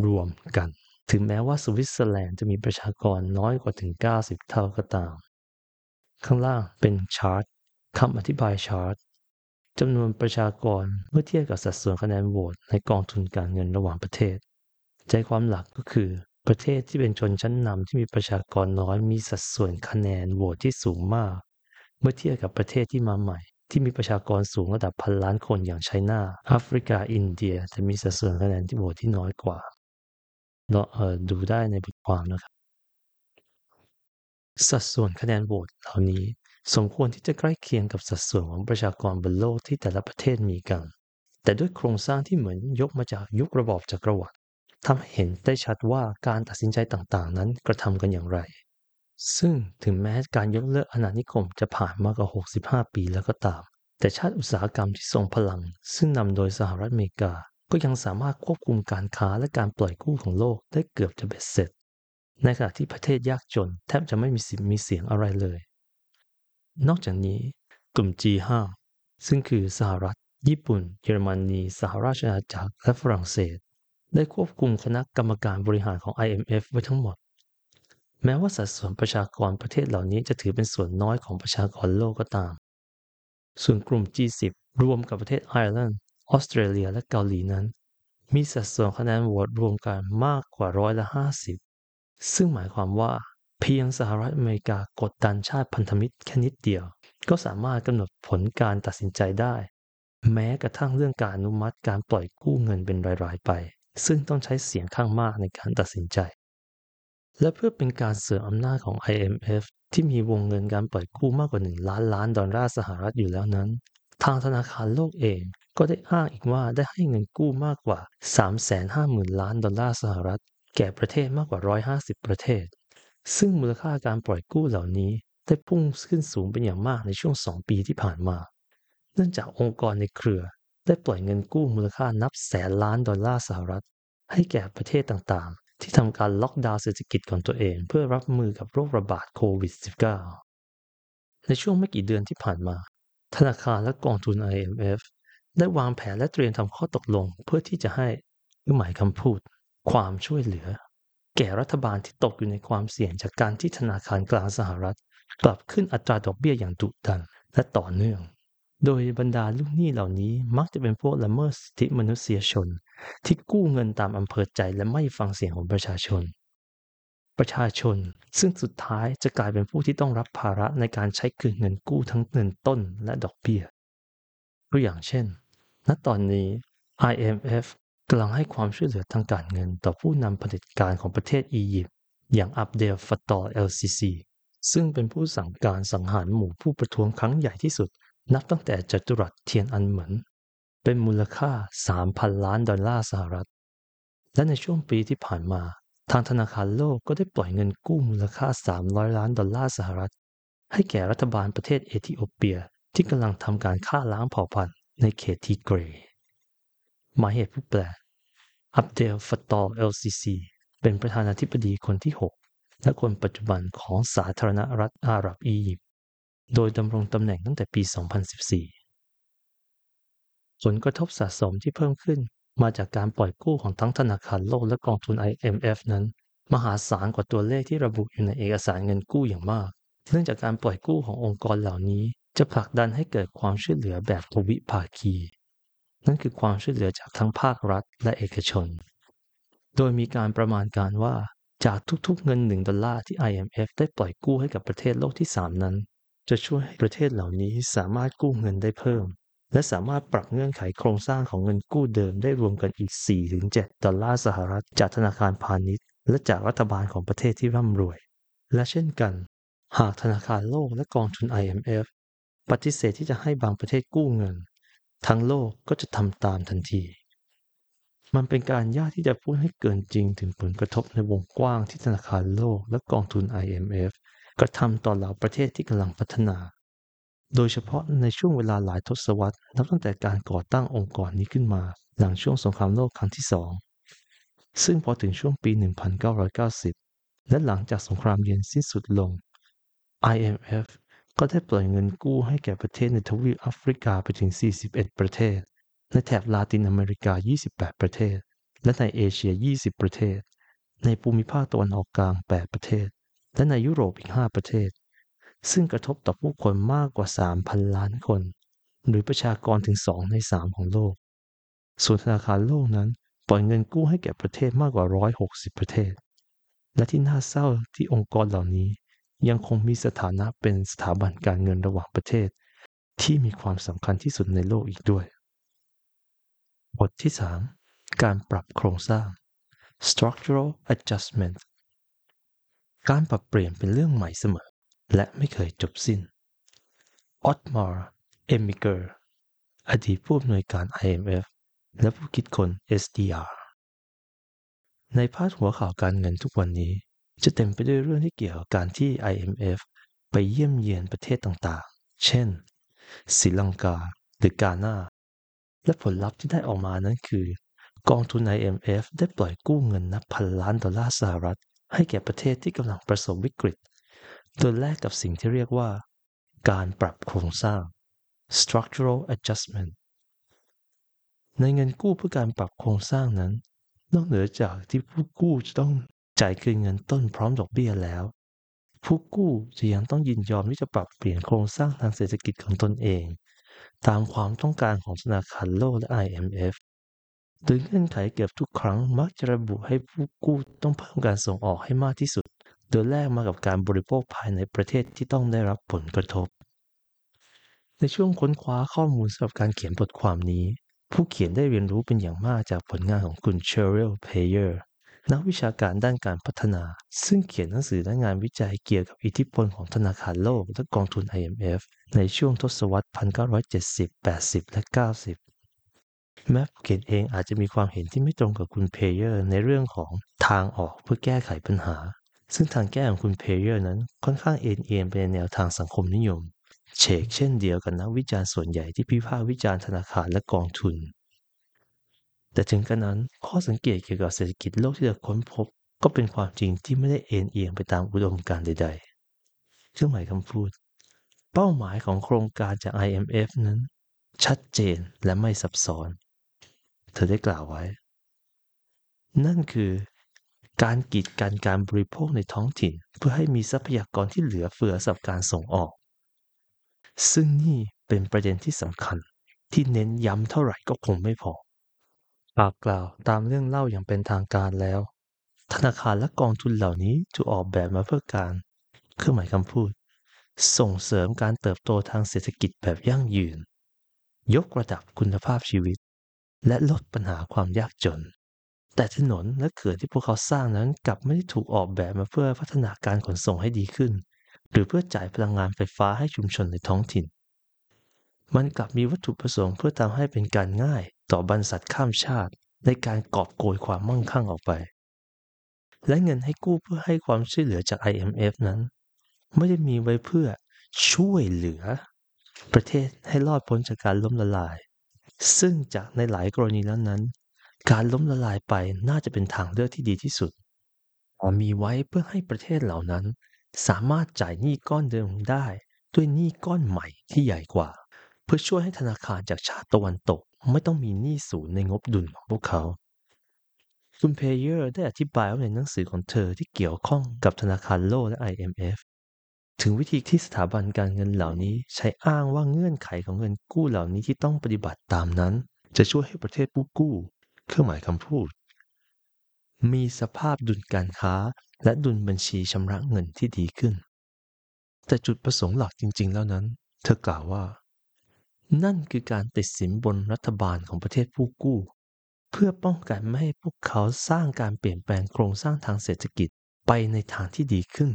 รวมกัน ถึงแม้ว่าสวิตเซอร์แลนด์จะมีประชากรน้อยกว่าถึง 90 เท่าก็ตาม ข้างล่างเป็นชาร์ตคำอธิบายชาร์ตจำนวนประชากรเมื่อเทียบกับสัดส่วนคะแนนโหวตในกองทุนการเงินระหว่างประเทศ ใจความหลักก็คือประเทศที่เป็นชนชั้นนำที่มีประชากรน้อยมีสัดส่วนคะแนนโหวตที่สูงมาก เมื่อเทียบกับประเทศที่มาใหม่ ที่มีประชากรสูงระดับพันล้านคนอย่างไชน่าแอฟริกาอินเดียจะมีสัดส่วนคะแนนที่โหวตที่น้อยกว่า เราเออดูได้ในบทความนะครับ สัดส่วนคะแนนโหวตเหล่านี้ สมควรที่จะใกล้เคียงกับสัดส่วนของประชากรบนโลกที่แต่ละประเทศมีกัน แต่ด้วยโครงสร้างที่เหมือนยกมาจากยุคระบอบจักรวรรดิทำให้เห็นได้ชัดว่าการตัดสินใจต่างๆ นั้นกระทำกันอย่างไร ซึ่งถึงแม้การยกเลิกอาณานิคมจะผ่านมากกว่า 65 ปีแล้วก็ตาม แต่ชาติอุตสาหกรรมที่ทรงพลัง ซึ่งนำโดยสหรัฐอเมริกา ก็ยังสามารถควบคุมการค้าและการปล่อยกู้ของโลกได้เกือบจะเบ็ดเสร็จ ในขณะที่ประเทศยากจนแทบจะไม่มีสิทธิ์มีเสียงอะไรเลย นอกจากนี้กลุ่ม G5 ซึ่งคือสหรัฐ ญี่ปุ่น เยอรมนี สหราชอาณาจักร และฝรั่งเศส ได้ควบคุมคณะกรรมการบริหารของ IMF ไว้ทั้งหมด แม้ว่าสัดส่วนประชากรประเทศเหล่านี้จะถือเป็นส่วนน้อยของประชากรโลกก็ตาม ส่วนกลุ่ม G10 รวมกับประเทศไอร์แลนด์ ออสเตรเลียและเกาหลีนั้น มีสัดส่วนคะแนนโหวตรวมกันมากกว่าร้อยละ50ซึ่งหมายความว่าเพียงสหรัฐอเมริกากดดันชาติพันธมิตรแค่นิดเดียว ก็สามารถกำหนดผลการตัดสินใจได้ แม้กระทั่งเรื่องการอนุมัติการปล่อยกู้เงินเป็นรายๆไป ซึ่งต้องใช้เสียงข้างมากในการตัดสินใจ และเพื่อเป็นการเสริมอำนาจของ IMF ที่มีวงเงินการปล่อยกู้มากกว่า 1 ล้านล้านดอลลาร์สหรัฐอยู่แล้วนั้น ทางธนาคารโลกเอง ก็ได้อ้างอีกว่าได้ให้เงินกู้มากกว่า 350,000 ล้านดอลลาร์สหรัฐ แก่ประเทศมากกว่า 150 ประเทศ ซึ่งมูลค่าการปล่อยกู้เหล่านี้ได้พุ่งขึ้นสูงเป็นอย่างมากในช่วงสองปีที่ผ่านมา เนื่องจากองค์กรในเครือ ได้ปล่อยเงินกู้มูลค่านับแสนล้านดอลลาร์สหรัฐ ให้แก่ประเทศต่างๆ ที่ทำการล็อกดาวน์เศรษฐกิจของตัวเอง เพื่อรับมือกับโรคระบาดโควิด -19 ในช่วงไม่กี่เดือนที่ผ่านมา ธนาคารและกองทุน IMF ได้วางแผนและเตรียมทำข้อตกลง เพื่อที่จะให้หมายคำพูด ความช่วยเหลือ แก่รัฐบาลที่ตกอยู่ในความเสี่ยงจากการที่ธนาคารกลางสหรัฐปรับขึ้นอัตราดอกเบี้ยอย่างดุดันและต่อเนื่อง โดยบรรดาลูกหนี้เหล่านี้มักจะเป็นพวกละเมิดสิทธิมนุษยชน ที่กู้เงินตามอำเภอใจและไม่ฟังเสียงของประชาชน ประชาชนซึ่งสุดท้ายจะกลายเป็นผู้ที่ต้องรับภาระในการใช้คืนเงินกู้ทั้งเงินต้นและดอกเบี้ยตัวอย่างเช่น ณตอนนี้ IMF กำลังให้ความช่วยเหลือทางการเงินต่อผู้นำเผด็จการของประเทศอียิปต์อย่างอับเดลฟัตตอร์ LCC ซึ่งเป็นผู้สั่งการสังหารหมู่ผู้ประท้วงครั้งใหญ่ที่สุด นับตั้งแต่จัตุรัสเทียนอันเหมินเป็นมูลค่า 3,000 ล้านดอลลาร์สหรัฐ และในช่วงปีที่ผ่านมา ทางธนาคารโลกก็ได้ปล่อยเงินกู้มูลค่า 300 ล้านดอลลาร์สหรัฐ ให้แก่รัฐบาลประเทศเอธิโอเปียที่กำลังทำการฆ่าล้างเผ่าพันธุ์ ในเขตทีเกรหมายเหตุผู้แปลอับเดลฟัตตอล LCC เป็นประธานาธิบดีคนที่ 6 และคนปัจจุบันของสาธารณรัฐอาหรับอียิปต์ โดยดำรงตำแหน่งตั้งแต่ปี 2014 ผลกระทบสะสมที่เพิ่มขึ้นมาจากการปล่อยกู้ของทั้งธนาคารโลกและกองทุน IMF นั้น มหาศาลกว่าตัวเลขที่ระบุอยู่ในเอกสารเงินกู้อย่างมาก เนื่องจากการปล่อยกู้ขององค์กรเหล่านี้ จะผลักดันให้เกิดความช่วยเหลือแบบทวิภาคี นั่นคือความช่วยเหลือจากทั้งภาครัฐและเอกชน โดยมีการประมาณการว่าจากทุกๆเงินหนึ่งดอลลาร์ที่ IMF ได้ปล่อยกู้ให้กับประเทศโลกที่ 3 นั้น จะช่วยให้ประเทศเหล่านี้สามารถกู้เงินได้เพิ่ม และสามารถปรับเงื่อนไขโครงสร้างของเงินกู้เดิมได้รวมกันอีก 4-7 ดอลลาร์สหรัฐจากธนาคารพาณิชย์ และจากรัฐบาลของประเทศที่ร่ำรวย และเช่นกัน หากธนาคารโลกและกองทุน IMF ปฏิเสธที่จะให้บางประเทศกู้เงิน ทั้งโลกก็จะทำตามทันที มันเป็นการยากที่จะพูดให้เกินจริงถึงผลกระทบในวงกว้างที่ธนาคารโลกและกองทุน IMF กระทำต่อเหล่าประเทศที่กำลังพัฒนา โดยเฉพาะในช่วงเวลาหลายทศวรรษนับตั้งแต่การก่อตั้งองค์กรนี้ขึ้นมา หลังช่วงสงครามโลกครั้งที่สองซึ่งพอถึงช่วงปี 1990 และหลังจากสงครามเย็นสิ้นสุดลง IMF ก็ได้ปล่อยเงินกู้ให้แก่ประเทศในทวีปแอฟริกาไปถึง 41 ประเทศ ในแถบลาตินอเมริกา 28 ประเทศ และในเอเชีย 20 ประเทศ ในภูมิภาคตะวันออกกลาง 8 ประเทศ และในยุโรปอีก 5 ประเทศ ซึ่งกระทบต่อผู้คนมากกว่า 3,000 ล้านคน หรือประชากรถึง 2 ใน 3 ของโลก ส่วนธนาคารโลกนั้นปล่อยเงินกู้ให้แก่ประเทศมากกว่า 160 ประเทศ และที่น่าเศร้าที่องค์กรเหล่านี้ ยังคงมีสถานะเป็นสถาบันการเงินระหว่างประเทศ ที่มีความสำคัญที่สุดในโลกอีกด้วย บทที่ 3 การปรับโครงสร้าง structural adjustment การปรับเปลี่ยนเป็นเรื่องใหม่เสมอ และไม่เคยจบสิ้นออตมาร์เอมิเกอร์อดีตผู้อำนวยการ IMF และผู้คิดคน SDR ในพาดหัวข่าวการเงินทุกวันนี้ จะเต็มไปด้วยเรื่องที่เกี่ยวกับการที่ IMF ไปเยี่ยมเยียนประเทศต่างๆ เช่นศรีลังกาหรือกาหน้า และผลลัพธ์ที่ได้ออกมานั้นคือ กองทุน IMF ได้ปล่อยกู้เงินนับพันล้านดอลลาร์สหรัฐ ให้แก่ประเทศที่กำลังประสบวิกฤต โดยแลกกับสิ่งที่เรียกว่า การปรับโครงสร้าง structural adjustment ในเงินกู้เพื่อการปรับโครงสร้างนั้น นอกเหนือจากที่ผู้กู้จะต้อง จ่ายคืนเงินต้นพร้อมดอกเบี้ยแล้ว ผู้กู้จะยังต้องยินยอมที่จะปรับเปลี่ยนโครงสร้างทางเศรษฐกิจของตนเอง ตามความต้องการของธนาคารโลกและ IMF โดยเงื่อนไขเกือบทุกครั้งมักจะระบุให้ผู้กู้ต้องเพิ่มการส่งออกให้มากที่สุด โดยแลกมากับการบริโภคภายในประเทศที่ต้องได้รับผลกระทบ ในช่วงค้นคว้าข้อมูลสำหรับการเขียนบทความนี้ ผู้เขียนได้เรียนรู้เป็นอย่างมากจากผลงานของคุณเชอร์เรลเพเยอร์ นักวิชาการด้านการพัฒนา ซึ่งเขียนหนังสือและงานวิจัยเกี่ยวกับอิทธิพลของธนาคารโลกและกองทุน IMF ในช่วงทศวรรษ 1970 80 และ 90 แม้ผู้เขียนเองอาจจะมีความเห็นที่ไม่ตรงกับคุณเพเยอร์ในเรื่องของทางออกเพื่อแก้ไขปัญหา ซึ่งทางแก้ของคุณเพเยอร์นั้นค่อนข้างเอ็นเอียงไปในแนวทางสังคมนิยมเฉกเช่นเดียวกับนักวิจารณ์ส่วนใหญ่ที่พิพากษ์วิจารณ์ธนาคารและกองทุน แต่ถึงกระนั้นข้อสังเกตเกี่ยวกับเศรษฐกิจโลกที่เราค้นพบ ก็เป็นความจริงที่ไม่ได้เอ็นเอียงไปตามอุดมการณ์ใด ๆ เครื่องหมายคำพูด เป้าหมายของโครงการจาก IMF นั้น ชัดเจนและไม่ซับซ้อน เธอได้กล่าวไว้ นั่นคือการกีดกันการบริโภคในท้องถิ่น เพื่อให้มีทรัพยากรที่เหลือเฟือสำหรับการส่งออก ซึ่งนี่เป็นประเด็นที่สำคัญที่เน้นย้ำเท่าไหร่ก็คงไม่พอ ปากกล่าวตามเรื่องเล่าอย่างเป็นทางการแล้ว ธนาคารและกองทุนเหล่านี้ถูกออกแบบมาเพื่อการ เครื่องหมายคำพูด ส่งเสริมการเติบโตทางเศรษฐกิจแบบยั่งยืน ยกระดับคุณภาพชีวิต และลดปัญหาความยากจน แต่ถนนและเขื่อนที่พวกเขาสร้างนั้นกลับไม่ได้ถูกออกแบบมาเพื่อพัฒนาการขนส่งให้ดีขึ้น หรือเพื่อจ่ายพลังงานไฟฟ้าให้ชุมชนในท้องถิ่น มันกลับมีวัตถุประสงค์เพื่อทำให้เป็นการง่าย ต่อบรรษัทข้ามชาติ ในการกอบโกยความมั่งคั่งออกไป และเงินให้กู้เพื่อให้ความช่วยเหลือจาก IMF นั้น ไม่ได้มีไว้เพื่อช่วยเหลือ ประเทศให้รอดพ้นจากการล้มละลาย ซึ่งจากในหลายกรณีแล้วนั้น การล้มละลายไปน่าจะเป็นทางเลือกที่ดีที่สุดมีไว้เพื่อให้ประเทศเหล่านั้น สามารถจ่ายหนี้ก้อนเดิมได้ ด้วยหนี้ก้อนใหม่ที่ใหญ่กว่า เพื่อช่วยให้ธนาคารจากชาติตะวันตก ไม่ต้องมีหนี้ศูนย์ในงบดุลของพวกเขา คุณเพเยอร์ได้อธิบายไว้ในหนังสือของเธอที่เกี่ยวข้องกับธนาคารโลกและ IMF ถึงวิธีที่สถาบันการเงินเหล่านี้ใช้อ้างว่าเงื่อนไขของเงินกู้เหล่านี้ที่ต้องปฏิบัติตามนั้น จะช่วยให้ประเทศผู้กู้ เครื่องหมายคำพูด มีสภาพดุลการค้าและดุลบัญชีชำระเงินที่ดีขึ้น แต่จุดประสงค์หลักจริง ๆ แล้วนั้น เธอกล่าวว่า นั่นคือการติดสินบนรัฐบาลของประเทศผู้กู้ เพื่อป้องกันไม่ให้พวกเขาสร้างการเปลี่ยนแปลงโครงสร้างทางเศรษฐกิจไปในทางที่ดีขึ้น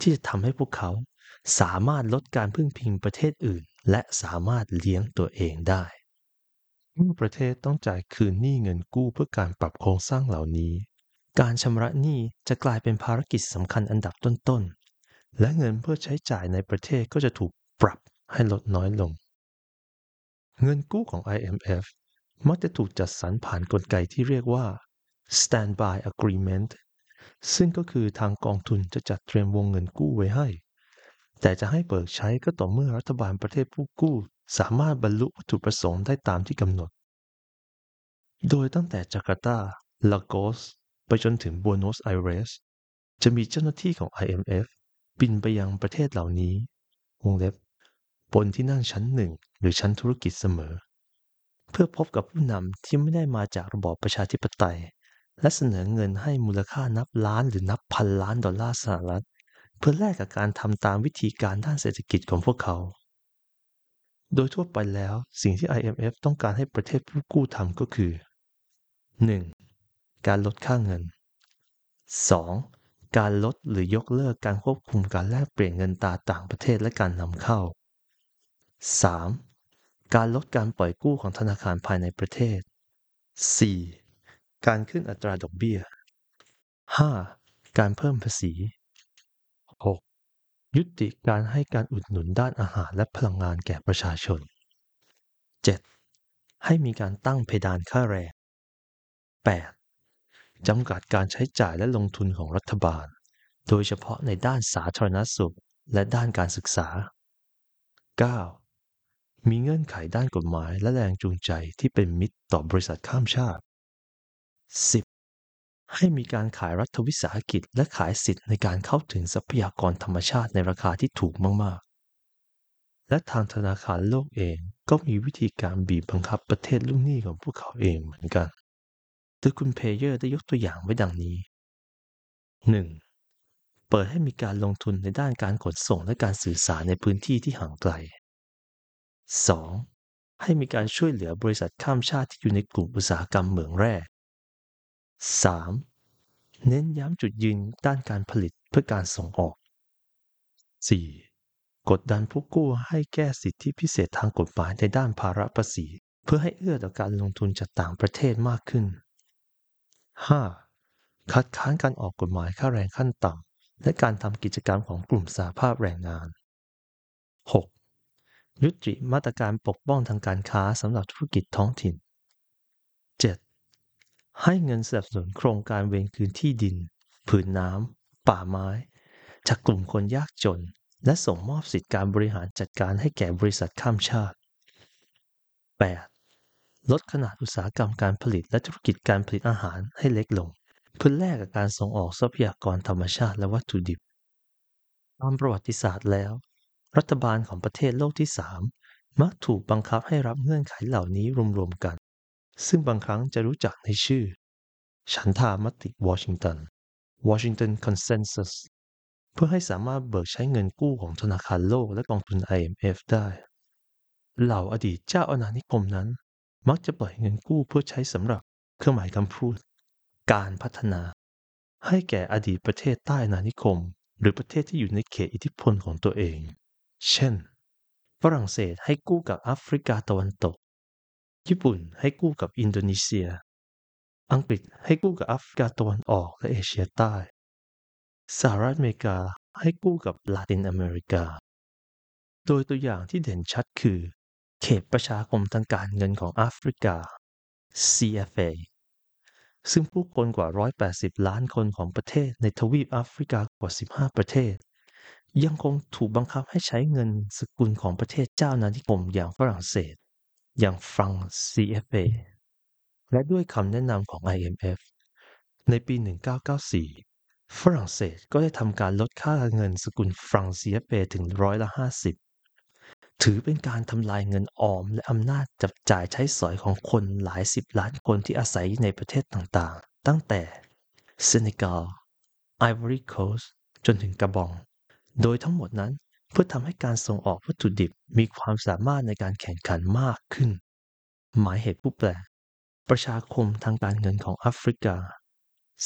ที่จะทำให้พวกเขาสามารถลดการพึ่งพิงประเทศอื่น และสามารถเลี้ยงตัวเองได้ เมื่อประเทศต้องจ่ายคืนหนี้เงินกู้เพื่อการปรับโครงสร้างเหล่านี้ การชำระหนี้จะกลายเป็นภารกิจสำคัญอันดับต้นๆ และเงินเพื่อใช้จ่ายในประเทศก็จะถูกปรับให้ลดน้อยลง เงินกู้ของ IMF มักจะถูกจัดสรรผ่านนกลไกที่เรียกว่า Standby Agreement ซึ่งก็คือทางกองทุนจะจัดเตรียมวงเงินกู้ไว้ให้ แต่จะให้เปิดใช้ก็ต่อเมื่อรัฐบาลประเทศผู้กู้ สามารถบรรลุวัตถุประสงค์ได้ตามที่กำหนด โดยตั้งแต่จาการ์ตา ลาโกส ไปจนถึงบัวโนสไอเรส จะมีเจ้าหน้าที่ของ IMF บินไปยังประเทศเหล่านี้ วงเล็บ บนที่นั่งชั้นหนึ่งหรือชั้นธุรกิจเสมอ เพื่อพบกับผู้นำที่ไม่ได้มาจากระบอบประชาธิปไตย และเสนอเงินให้มูลค่านับล้านหรือนับพันล้านดอลลาร์สหรัฐ เพื่อแลกกับการทำตามวิธีการด้านเศรษฐกิจของพวกเขา โดยทั่วไปแล้วสิ่งที่ IMF ต้องการให้ประเทศผู้กู้ทำก็คือ 1. การลดค่าเงิน 2. การลดหรือยกเลิกการควบคุมการแลกเปลี่ยนเงินตราต่างประเทศและการนำเข้า 3. การลดการปล่อยกู้ของธนาคารภายในประเทศ 4. การขึ้นอัตราดอกเบี้ย 5. การเพิ่มภาษี 6. ยุติการให้การอุดหนุนด้านอาหารและพลังงานแก่ประชาชน 7. ให้มีการตั้งเพดานค่าแรง 8. จำกัดการใช้จ่ายและลงทุนของรัฐบาล โดยเฉพาะในด้านสาธารณสุขและด้านการศึกษา 9. มีเงื่อนไขด้านกฎหมายและแรงจูงใจที่เป็นมิตรต่อบริษัทข้ามชาติ 10. ให้มีการขายรัฐวิสาหกิจและขายสิทธิ์ในการเข้าถึงทรัพยากรธรรมชาติในราคาที่ถูกมาก ๆ และทางธนาคารโลกเองก็มีวิธีการบีบบังคับประเทศลูกหนี้ของพวกเขาเองเหมือนกันโดยคุณเพเยอร์ได้ยกตัวอย่างไว้ดังนี้ 1. เปิดให้มีการลงทุนในด้านการขนส่งและการสื่อสารในพื้นที่ที่ห่างไกล 2. ให้มีการช่วยเหลือบริษัทข้ามชาติที่อยู่ในกลุ่มอุตสาหกรรมเหมืองแร่ 3. เน้นย้ำจุดยืนด้านการผลิตเพื่อการส่งออก 4. กดดันผู้กู้ให้แก้สิทธิพิเศษทางกฎหมายในด้านภาระภาษี เพื่อให้เอื้อต่อการลงทุนจากต่างประเทศมากขึ้น 5. คัดค้านการออกกฎหมายค่าแรงขั้นต่ำและการทำกิจกรรมของกลุ่มสาภาพแรงงาน ยุติมาตรการปกป้องทางการค้าสำหรับธุรกิจท้องถิ่น 7. ให้เงินสนับสนุนโครงการเวรคืนที่ดิน ผืนน้ำ ป่าไม้ จากกลุ่มคนยากจน และส่งมอบสิทธิการบริหารจัดการให้แก่บริษัทข้ามชาติ 8. ลดขนาดอุตสาหกรรมการผลิตและธุรกิจการผลิตอาหารให้เล็กลง เพื่อแลกกับการส่งออกทรัพยากรธรรมชาติและวัตถุดิบ ตามประวัติศาสตร์แล้ว รัฐบาลของประเทศโลกที่สามมักถูกบังคับให้รับเงื่อนไขเหล่านี้รวมๆกัน ซึ่งบางครั้งจะรู้จักในชื่อ ฉันทามติวอชิงตัน Washington Consensus เพื่อให้สามารถเบิกใช้เงินกู้ของธนาคารโลกและกองทุน IMF ได้ เหล่าอดีตเจ้าอาณานิคมนั้น มักจะปล่อยเงินกู้เพื่อใช้สำหรับเครื่องหมายคำพูด การพัฒนา ให้แก่อดีตประเทศใต้อาณานิคม หรือประเทศที่อยู่ในเขตอิทธิพลของตัวเอง เช่น ฝรั่งเศสให้กู้กับแอฟริกาตะวันตก ญี่ปุ่นให้กู้กับอินโดนีเซีย อังกฤษให้กู้กับแอฟริกาตะวันออกและเอเชียใต้ สหรัฐอเมริกาให้กู้กับลาตินอเมริกา โดยตัวอย่างที่เด่นชัดคือ เขตประชาคมทางการเงินของแอฟริกา CFA ซึ่งผู้คนกว่า 180 ล้านคนของประเทศในทวีปแอฟริกากว่า 15 ประเทศ ยังคงถูกบังคับให้ใช้เงินสกุลของประเทศเจ้าอาณานิคมอย่างฝรั่งเศส อย่างฟรัง CFA และด้วยคำแนะนำของ IMF ในปี 1994 ฝรั่งเศสก็ได้ทำการลดค่าเงินสกุลฟรัง CFA ถึงร้อยละ 50 ถือเป็นการทำลายเงินออมและอำนาจจับจ่ายใช้สอยของคนหลายสิบล้านคนที่อาศัยในประเทศต่างๆ ตั้งแต่เซเนกัลไอวอรีโคสจนถึงกระบอง โดยทั้งหมดนั้นเพื่อทำให้การส่งออกวัตถุดิบมีความสามารถในการแข่งขันมากขึ้น หมายเหตุผู้แปล ประชาคมทางการเงินของแอฟริกา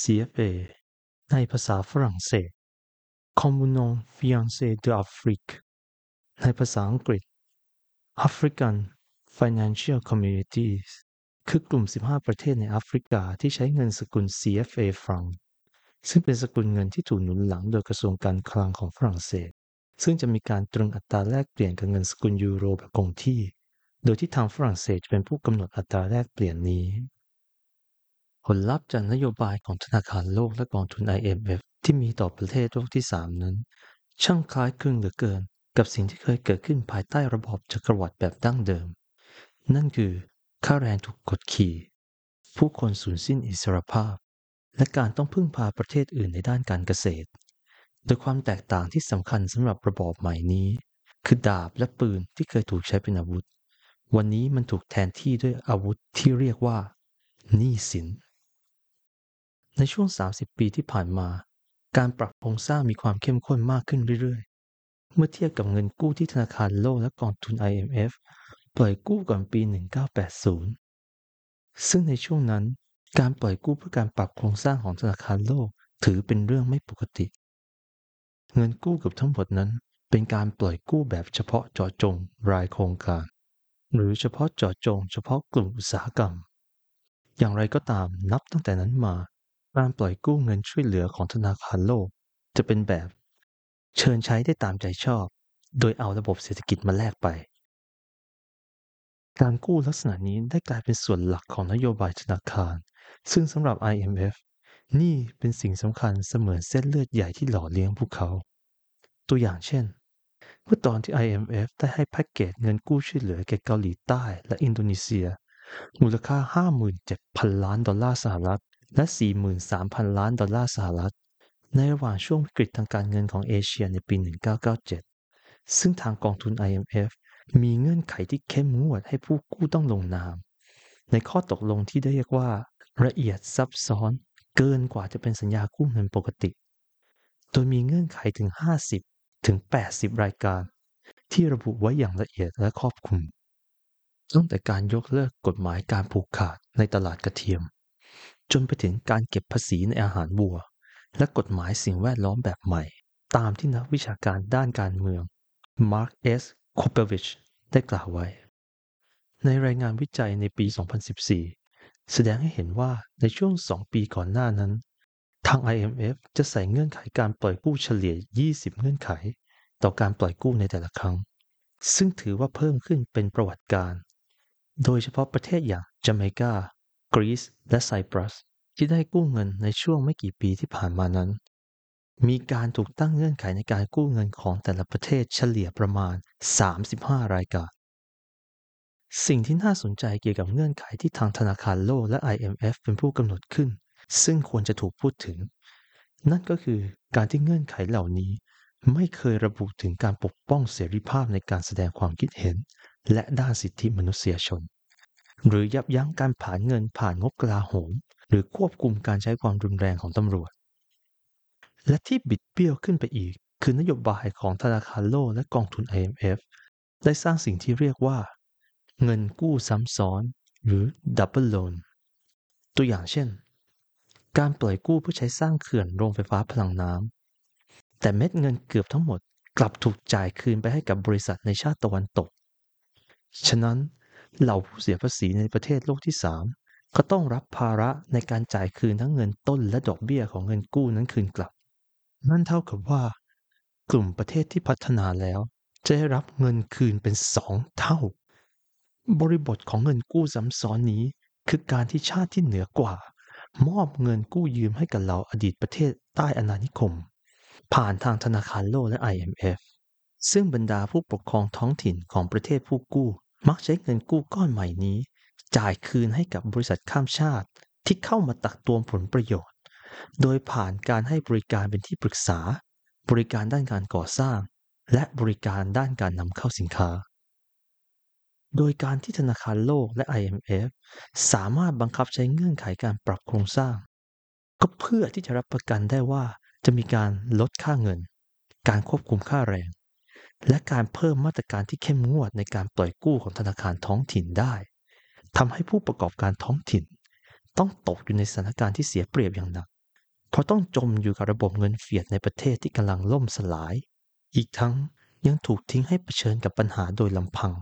CFA ในภาษาฝรั่งเศส Communion Financier d'Afrique ในภาษาอังกฤษ African Financial Communities คือกลุ่ม 15 ประเทศในแอฟริกาที่ใช้เงินสกุล CFA ฟรัง ซึ่งเป็นสกุลเงินที่ถูกหนุนหลังโดยกระทรวงการคลังของฝรั่งเศส ซึ่งจะมีการตรึงอัตราแลกเปลี่ยนกับเงินสกุลยูโรแบบคงที่ โดยที่ทางฝรั่งเศสจะเป็นผู้กำหนดอัตราแลกเปลี่ยนนี้ ผลลัพธ์จากนโยบายของธนาคารโลกและกองทุน IMF ที่มีต่อประเทศโลกที่ 3 นั้น ช่างคล้ายคลึงเหลือเกิน กับสิ่งที่เคยเกิดขึ้นภายใต้ระบอบจักรวรรดิแบบดั้งเดิม นั่นคือค่าแรงถูกกดขี่ ผู้คนสูญสิ้นอิสรภาพ และการต้องพึ่งพาประเทศอื่นในด้านการเกษตร โดยความแตกต่างที่สำคัญสำหรับระบอบใหม่นี้ คือดาบและปืนที่เคยถูกใช้เป็นอาวุธ วันนี้มันถูกแทนที่ด้วยอาวุธที่เรียกว่าหนี้สิน ในช่วง 30 ปีที่ผ่านมา การปรับโครงสร้างมีความเข้มข้นมากขึ้นเรื่อยๆ เมื่อเทียบกับเงินกู้ที่ธนาคารโลกและกองทุน IMF ปล่อยกู้ก่อนปี 1980 ซึ่งในช่วงนั้น การปล่อยกู้เพื่อการปรับโครงสร้างของธนาคารโลก ถือเป็นเรื่องไม่ปกติ เงินกู้เกือบทั้งหมดนั้น เป็นการปล่อยกู้แบบเฉพาะเจาะจงรายโครงการ หรือเฉพาะเจาะจง เฉพาะกลุ่มอุตสาหกรรม อย่างไรก็ตามนับตั้งแต่นั้นมา การปล่อยกู้เงินช่วยเหลือของธนาคารโลก จะเป็นแบบ เชิญใช้ได้ตามใจชอบ โดยเอาระบบเศรษฐกิจมาแลกไปการกู้ลักษณะนี้ได้กลายเป็นส่วนหลักของนโยบายธนาคาร ซึ่งสำหรับ IMF นี่เป็นสิ่งสำคัญเสมือนเส้นเลือดใหญ่ที่หล่อเลี้ยงพวกเขา ตัวอย่างเช่น เมื่อตอนที่ IMF ได้ให้แพ็กเกจเงินกู้ช่วยเหลือแก่เกาหลีใต้และอินโดนีเซีย มูลค่า 57,000 ล้านดอลลาร์สหรัฐ และ 43,000 ล้านดอลลาร์สหรัฐ ในระหว่างช่วงวิกฤตทางการเงินของเอเชียในปี 1997 ซึ่งทางกองทุน IMF มีเงื่อนไขที่เข้มงวดให้ผู้กู้ต้องลงนาม ในข้อตกลงที่ได้เรียกว่า ละเอียดซับซ้อนเกินกว่าจะเป็นสัญญากู้เงินปกติ โดยมีเงื่อนไขถึง 50 ถึง 80 รายการ ที่ระบุไว้อย่างละเอียดและครอบคลุมตั้งแต่การยกเลิกกฎหมายการผูกขาดในตลาดกระเทียม จนไปถึงการเก็บภาษีในอาหารวัว และกฎหมายสิ่งแวดล้อมแบบใหม่ ตามที่นักวิชาการด้านการเมือง Mark S. k u p e v i c h ได้กล่าวไว้ ในรายงานวิจัยในปี 2014 แสดงให้เห็นว่าในช่วง 2 ปีก่อนหน้านั้น ทาง IMF จะใส่เงื่อนไขการปล่อยกู้เฉลี่ย 20 เงื่อนไข ต่อการปล่อยกู้ในแต่ละครั้ง ซึ่งถือว่าเพิ่มขึ้นเป็นประวัติการ โดยเฉพาะประเทศอย่างจาเมกา กรีซ และไซปรัส ที่ได้กู้เงินในช่วงไม่กี่ปีที่ผ่านมานั้น มีการถูกตั้งเงื่อนไขในการกู้เงินของแต่ละประเทศเฉลี่ยประมาณ 35 รายการ สิ่งที่น่าสนใจเกี่ยวกับเงื่อนไขที่ทางธนาคารโลกและ IMF เป็นผู้กำหนดขึ้น ซึ่งควรจะถูกพูดถึง นั่นก็คือการที่เงื่อนไขเหล่านี้ ไม่เคยระบุถึงการปกป้องเสรีภาพในการแสดงความคิดเห็น และด้านสิทธิมนุษยชน หรือยับยั้งการผ่านเงินผ่านงบกลาโหม หรือควบคุมการใช้ความรุนแรงของตำรวจ และที่บิดเบี้ยวขึ้นไปอีก คือนโยบายของธนาคารโลกและกองทุน IMF ได้สร้างสิ่งที่เรียกว่า เงินกู้ซ้ำซ้อนหรือ double loan ตัวอย่างเช่น การปล่อยกู้เพื่อใช้สร้างเขื่อนโรงไฟฟ้าพลังน้ำแต่เม็ดเงินเกือบทั้งหมดกลับถูกจ่ายคืนไปให้กับบริษัทในชาติตะวันตก ฉะนั้นเหล่าผู้เสียภาษีในประเทศโลกที่ 3 ก็ต้องรับภาระในการจ่ายคืนทั้งเงินต้นและดอกเบี้ยของเงินกู้นั้นคืนกลับ นั่นเท่ากับว่า กลุ่มประเทศที่พัฒนาแล้ว จะได้รับเงินคืนเป็นสองเท่า บริบทของเงินกู้ซ้ำซ้อนนี้ คือการที่ชาติที่เหนือกว่า มอบเงินกู้ยืมให้กับเราอดีตประเทศใต้อาณานิคม ผ่านทางธนาคารโลกและ IMF ซึ่งบรรดาผู้ปกครองท้องถิ่นของประเทศผู้กู้ มักใช้เงินกู้ก้อนใหม่นี้ จ่ายคืนให้กับบริษัทข้ามชาติที่เข้ามาตักตวงผลประโยชน์ โดยผ่านการให้บริการเป็นที่ปรึกษา บริการด้านการก่อสร้าง และบริการด้านการนำเข้าสินค้า โดยการที่ธนาคารโลกและ IMF สามารถบังคับใช้เงื่อนไขการปรับโครงสร้าง ก็เพื่อที่จะรับประกันได้ว่าจะมีการลดค่าเงิน การควบคุมค่าแรง และการเพิ่มมาตรการที่เข้มงวดในการปล่อยกู้ของธนาคารท้องถิ่นได้ทำให้ผู้ประกอบการท้องถิ่น ต้องตกอยู่ในสถานการณ์ที่เสียเปรียบอย่างหนัก เพราะต้องจมอยู่กับระบบเงินเฟียดในประเทศที่กำลังล่มสลาย อีกทั้งยังถูกทิ้งให้เผชิญกับปัญหาโดยลำพัง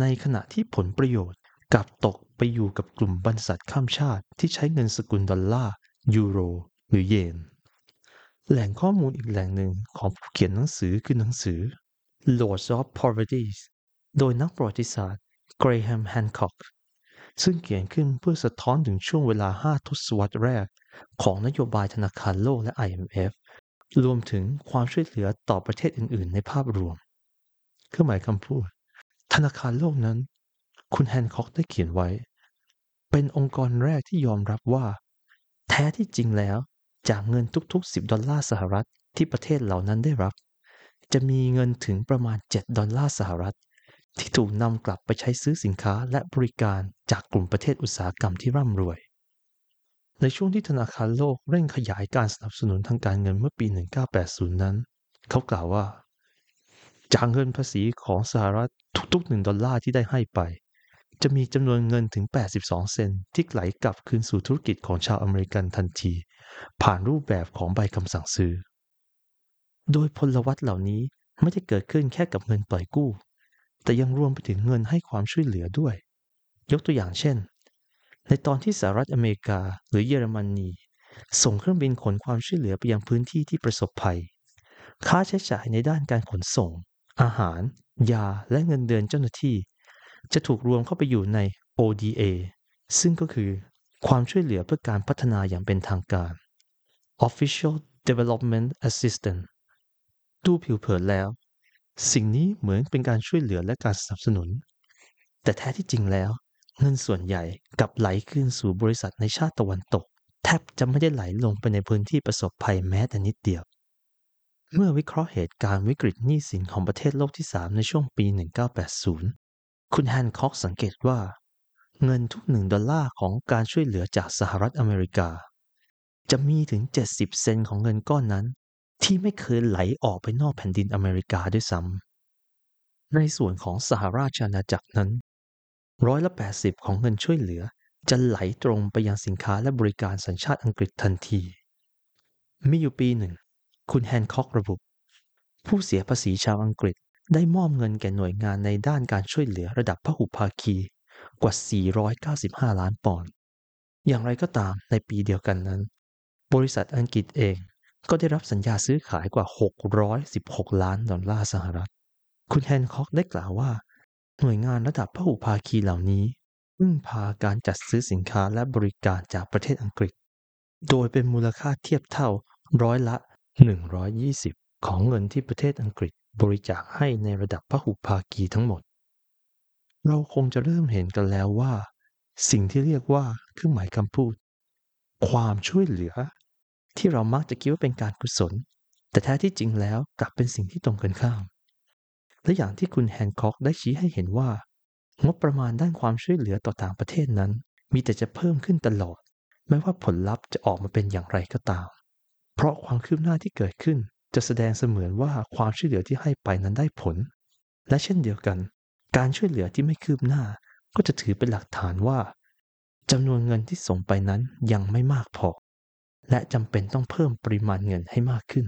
ในขณะที่ผลประโยชน์กลับตกไปอยู่กับกลุ่มบรรษัทข้ามชาติที่ใช้เงินสกุลดอลลาร์ ยูโร หรือเยน แหล่งข้อมูลอีกแหล่งหนึ่งของผู้เขียนหนังสือคือหนังสือ Lords of Poverty โดยนักประวัติศาสตร์ Graham Hancock ซึ่งเขียนขึ้นเพื่อสะท้อนถึงช่วงเวลา 5 ทศวรรษแรก ของนโยบายธนาคารโลกและ IMF รวมถึงความช่วยเหลือต่อประเทศอื่น ๆ ในภาพรวม เครื่องหมายคำพูด ธนาคารโลกนั้น คุณแฮนค็อกได้เขียนไว้ เป็นองค์กรแรกที่ยอมรับว่า แท้ที่จริงแล้ว จากเงินทุกๆ 10 ดอลลาร์สหรัฐที่ประเทศเหล่านั้นได้รับ จะมีเงินถึงประมาณ 7 ดอลลาร์สหรัฐ ที่ถูกนำกลับไปใช้ซื้อสินค้าและบริการจากกลุ่มประเทศอุตสาหกรรมที่ร่ำรวย ในช่วงที่ธนาคารโลกเร่งขยายการสนับสนุนทางการเงินเมื่อปี 1980 นั้น เขากล่าวว่า จากเงินภาษีของสหรัฐทุกๆ 1 ดอลลาร์ที่ได้ให้ไป จะมีจำนวนเงินถึง 82 เซนต์ที่ไหลกลับคืนสู่ธุรกิจของชาวอเมริกันทันที ผ่านรูปแบบของใบคำสั่งซื้อ โดยพลวัตเหล่านี้ไม่ได้เกิดขึ้นแค่กับเงินปล่อยกู้ แต่ยังรวมไปถึงเงินให้ความช่วยเหลือด้วย ยกตัวอย่างเช่น ในตอนที่สหรัฐอเมริกาหรือเยอรมนีส่งเครื่องบินขนความช่วยเหลือไปยังพื้นที่ที่ประสบภัย ค่าใช้จ่ายในด้านการขนส่ง อาหาร ยา และเงินเดือนเจ้าหน้าที่ จะถูกรวมเข้าไปอยู่ใน ODA ซึ่งก็คือความช่วยเหลือเพื่อการพัฒนาอย่างเป็นทางการ Official Development Assistance ดูผิวเผินแล้ว สิ่งนี้เหมือนเป็นการช่วยเหลือและการสนับสนุน แต่แท้ที่จริงแล้ว เงินส่วนใหญ่กับไหลขึ้นสู่บริษัทในชาติตะวันตก แทบจะไม่ได้ไหลลงไปในพื้นที่ประสบภัยแม้แต่นิดเดียว เมื่อวิเคราะห์เหตุการณ์วิกฤตหนี้สินของประเทศโลกที่ 3 ในช่วงปี 1980 คุณแฮนคอกสังเกตว่า เงินทุกหนึ่งดอลลาร์ของการช่วยเหลือจากสหรัฐอเมริกา จะมีถึง 70 เซนของเงินก้อนนั้น ที่ไม่เคยไหลออกไปนอกแผ่นดินอเมริกาด้วยซ้ำ ในส่วนของสหราชอาณาจักรนั้นร้อยละ80 ของเงินช่วยเหลือ จะไหลตรงไปยังสินค้าและบริการสัญชาติอังกฤษทันที มีอยู่ปีหนึ่ง คุณแฮนคอกระบุ ผู้เสียภาษีชาวอังกฤษได้มอบเงินแก่หน่วยงานในด้านการช่วยเหลือระดับพหุภาคีกว่า 495 ล้านปอนด์ อย่างไรก็ตามในปีเดียวกันนั้น บริษัทอังกฤษเองก็ได้รับสัญญาซื้อขายกว่า 616 ล้านดอลลาร์สหรัฐ คุณแฮนคอกได้กล่าวว่า หน่วยงานระดับพหุภาคีเหล่านี้พึ่งพาการจัดซื้อสินค้าและบริการจากประเทศอังกฤษ โดยเป็นมูลค่าเทียบเท่าร้อยละ 120 ของเงินที่ประเทศอังกฤษบริจาคให้ในระดับพหุภาคีทั้งหมด เราคงจะเริ่มเห็นกันแล้วว่า สิ่งที่เรียกว่าเครื่องหมายคำพูด ความช่วยเหลือ ที่เรามักจะคิดว่าเป็นการกุศล แต่แท้ที่จริงแล้วกลับเป็นสิ่งที่ตรงกันข้าม และอย่างที่คุณแฮนค็อกได้ชี้ให้เห็นว่า งบประมาณด้านความช่วยเหลือต่อต่างประเทศนั้น มีแต่จะเพิ่มขึ้นตลอด ไม่ว่าผลลัพธ์จะออกมาเป็นอย่างไรก็ตาม เพราะความคืบหน้าที่เกิดขึ้น จะแสดงเสมือนว่าความช่วยเหลือที่ให้ไปนั้นได้ผล และเช่นเดียวกัน การช่วยเหลือที่ไม่คืบหน้า ก็จะถือเป็นหลักฐานว่าจำนวนเงินที่ส่งไปนั้นยังไม่มากพอ และจำเป็นต้องเพิ่มปริมาณเงินให้มากขึ้น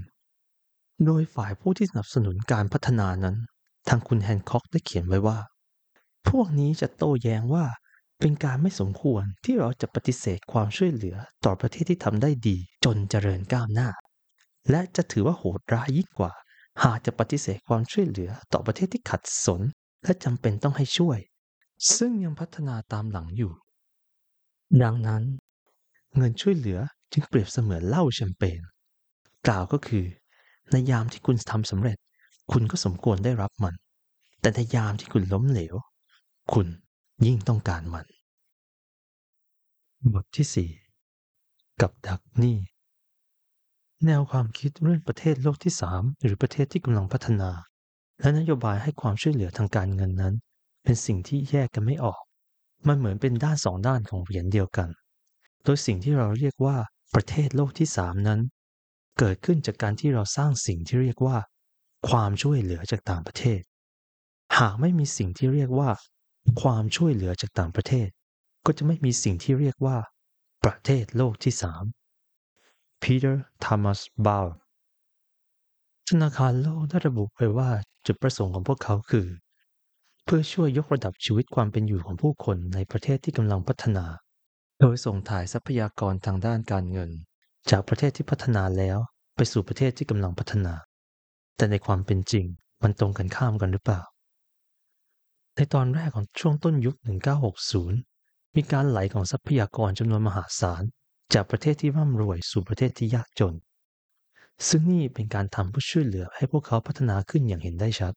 โดยฝ่ายผู้ที่สนับสนุนการพัฒนานั้น ทางคุณแฮนค็อกได้เขียนไว้ว่า พวกนี้จะโต้แย้งว่า เป็นการไม่สมควรที่เราจะปฏิเสธความช่วยเหลือต่อประเทศที่ทำได้ดีจนเจริญก้าวหน้า และจะถือว่าโหดร้ายยิ่งกว่า หากจะปฏิเสธความช่วยเหลือต่อประเทศที่ขัดสน และจำเป็นต้องให้ช่วย ซึ่งยังพัฒนาตามหลังอยู่ ดังนั้น เงินช่วยเหลือจึงเปรียบเสมือนเหล้าแชมเปญกล่าวก็คือ ในยามที่คุณทำสำเร็จ คุณก็สมควรได้รับมัน แต่ในยามที่คุณล้มเหลว คุณ ยิ่งต้องการมัน บทที่ 4 กับดักหนี้แนวความคิดเรื่องประเทศโลกที่ 3 หรือประเทศที่กำลังพัฒนา และนโยบายให้ความช่วยเหลือทางการเงินนั้น เป็นสิ่งที่แยกกันไม่ออก มันเหมือนเป็นด้านสองด้านของเหรียญเดียวกัน โดยสิ่งที่เราเรียกว่าประเทศโลกที่ 3 นั้น เกิดขึ้นจากการที่เราสร้างสิ่งที่เรียกว่า ความช่วยเหลือจากต่างประเทศ หากไม่มีสิ่งที่เรียกว่า ความช่วยเหลือจากต่างประเทศ ก็จะไม่มีสิ่งที่เรียกว่า ประเทศโลกที่3 Peter Thomas Bauer ธนาคารโลกได้ระบุไว้ว่าจุดประสงค์ของพวกเขาคือ เพื่อช่วยยกระดับชีวิตความเป็นอยู่ของผู้คนในประเทศที่กำลังพัฒนา โดยส่งถ่ายทรัพยากรทางด้านการเงิน จากประเทศที่พัฒนาแล้วไปสู่ประเทศที่กำลังพัฒนา แต่ในความเป็นจริงมันตรงกันข้ามกันหรือเปล่า ในตอนแรกของช่วงต้นยุค 1960 มีการไหลของทรัพยากรจำนวนมหาศาล จากประเทศที่ร่ำรวยสู่ประเทศที่ยากจน ซึ่งนี่เป็นการทำเพื่อช่วยเหลือให้พวกเขาพัฒนาขึ้นอย่างเห็นได้ชัด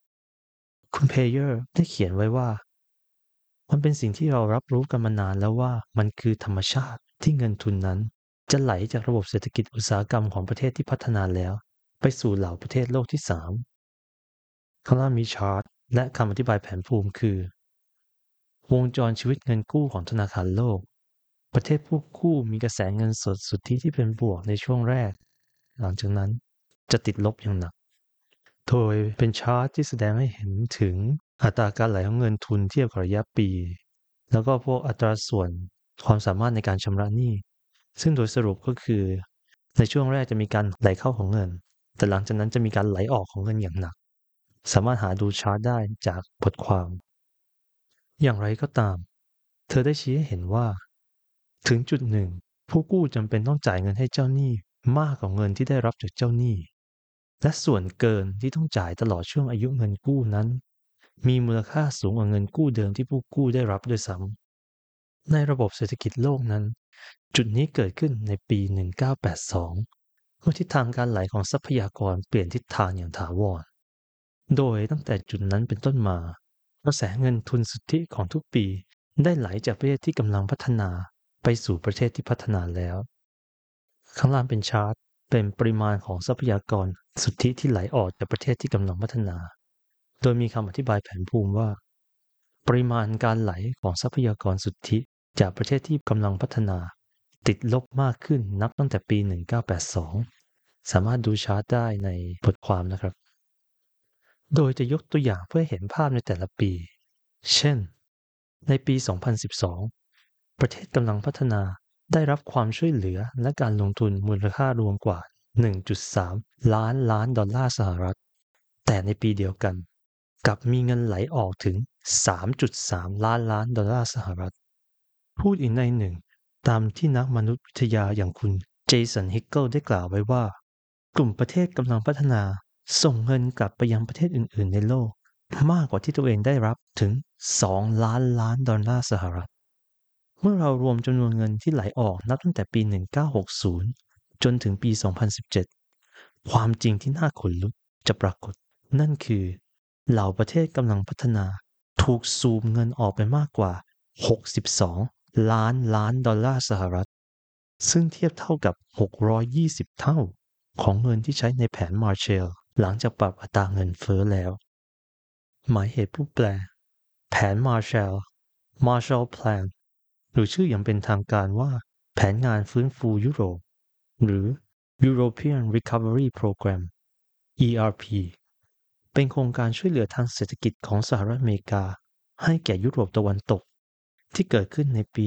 คุณเพเยอร์ได้เขียนไว้ว่า มันเป็นสิ่งที่เรารับรู้กันมานานแล้วว่ามันคือธรรมชาติที่เงินทุนนั้น จะไหลจากระบบเศรษฐกิจอุตสาหกรรมของประเทศที่พัฒนาแล้ว ไปสู่เหล่าประเทศโลกที่สามข้างล่ามีชาร์ต และคำอธิบายแผนภูมิคือ วงจรชีวิตเงินกู้ของธนาคารโลก ประเทศผู้กู้มีกระแสเงินสดสุทธิที่เป็นบวกในช่วงแรก หลังจากนั้นจะติดลบอย่างหนัก โดยเป็นชาร์ตที่แสดงให้เห็นถึงอัตราการไหลของเงินทุนเทียบกับระยะปี แล้วก็พวกอัตราส่วนความสามารถในการชำระหนี้ ซึ่งโดยสรุปก็คือ ในช่วงแรกจะมีการไหลเข้าของเงิน แต่หลังจากนั้นจะมีการไหลออกของเงินอย่างหนัก สามารถหาดูชาร์ตได้จากบทความ อย่างไรก็ตาม เธอได้ชี้ให้เห็นว่า ถึงจุดหนึ่ง ผู้กู้จำเป็นต้องจ่ายเงินให้เจ้าหนี้มากกว่าเงินที่ได้รับจากเจ้าหนี้ และส่วนเกินที่ต้องจ่ายตลอดช่วงอายุเงินกู้นั้น มีมูลค่าสูงกว่าเงินกู้เดิมที่ผู้กู้ได้รับด้วยซ้ำในระบบเศรษฐกิจโลกนั้น จุดนี้เกิดขึ้นในปี 1982เมื่อทิศทางการไหลของทรัพยากรเปลี่ยนทิศทางอย่างถาวร โดยตั้งแต่จุดนั้นเป็นต้นมากระแสเงินทุนสุทธิของทุกปีได้ไหลจากประเทศที่กำลังพัฒนาไปสู่ประเทศที่พัฒนาแล้ว ข้างล่างเป็นชาร์ตเป็นปริมาณของทรัพยากรสุทธิที่ไหลออกจากประเทศที่กำลังพัฒนา โดยมีคำอธิบายแผนภูมิว่า ปริมาณการไหลของทรัพยากรสุทธิจากประเทศที่กำลังพัฒนา ติดลบมากขึ้นนับตั้งแต่ปี 1982 สามารถดูชาร์ตได้ในบทความนะครับ โดยจะยกตัวอย่างเพื่อเห็นภาพในแต่ละปี เช่น ในปี 2012 ประเทศกำลังพัฒนาได้รับความช่วยเหลือและการลงทุนมูลค่ารวมกว่า 1.3 ล้านล้านดอลลาร์สหรัฐ แต่ในปีเดียวกันกลับมีเงินไหลออกถึง 3.3 ล้านล้านดอลลาร์สหรัฐ พูดอีกในหนึ่ง ตามที่นักมนุษยวิทยาอย่างคุณเจสันฮิกเกิลได้กล่าวไว้ว่า กลุ่มประเทศกำลังพัฒนา ส่งเงินกลับไปยังประเทศอื่น ๆ ในโลก มากกว่าที่ตัวเองได้รับถึง 2 ล้านล้านดอลลาร์สหรัฐ เมื่อเรารวมจำนวนเงินที่ไหลออกนับตั้งแต่ปี 1960 จนถึงปี 2017 ความจริงที่น่าขนลุกจะปรากฏ นั่นคือ เหล่าประเทศกำลังพัฒนาถูกซูมเงินออกไปมากกว่า 62 ล้านล้านดอลลาร์สหรัฐ ซึ่งเทียบเท่ากับ 620 เท่าของเงินที่ใช้ในแผนมาร์เชล หลังจากปรับอัตราเงินเฟ้อแล้ว หมายเหตุผู้แปล แผนมาร์แชล Marshall Plan หรือชื่ออย่างเป็นทางการว่า แผนงานฟื้นฟูยุโรป หรือ European Recovery Program ERP เป็นโครงการช่วยเหลือทางเศรษฐกิจของสหรัฐอเมริกา ให้แก่ยุโรปตะวันตก ที่เกิดขึ้นในปี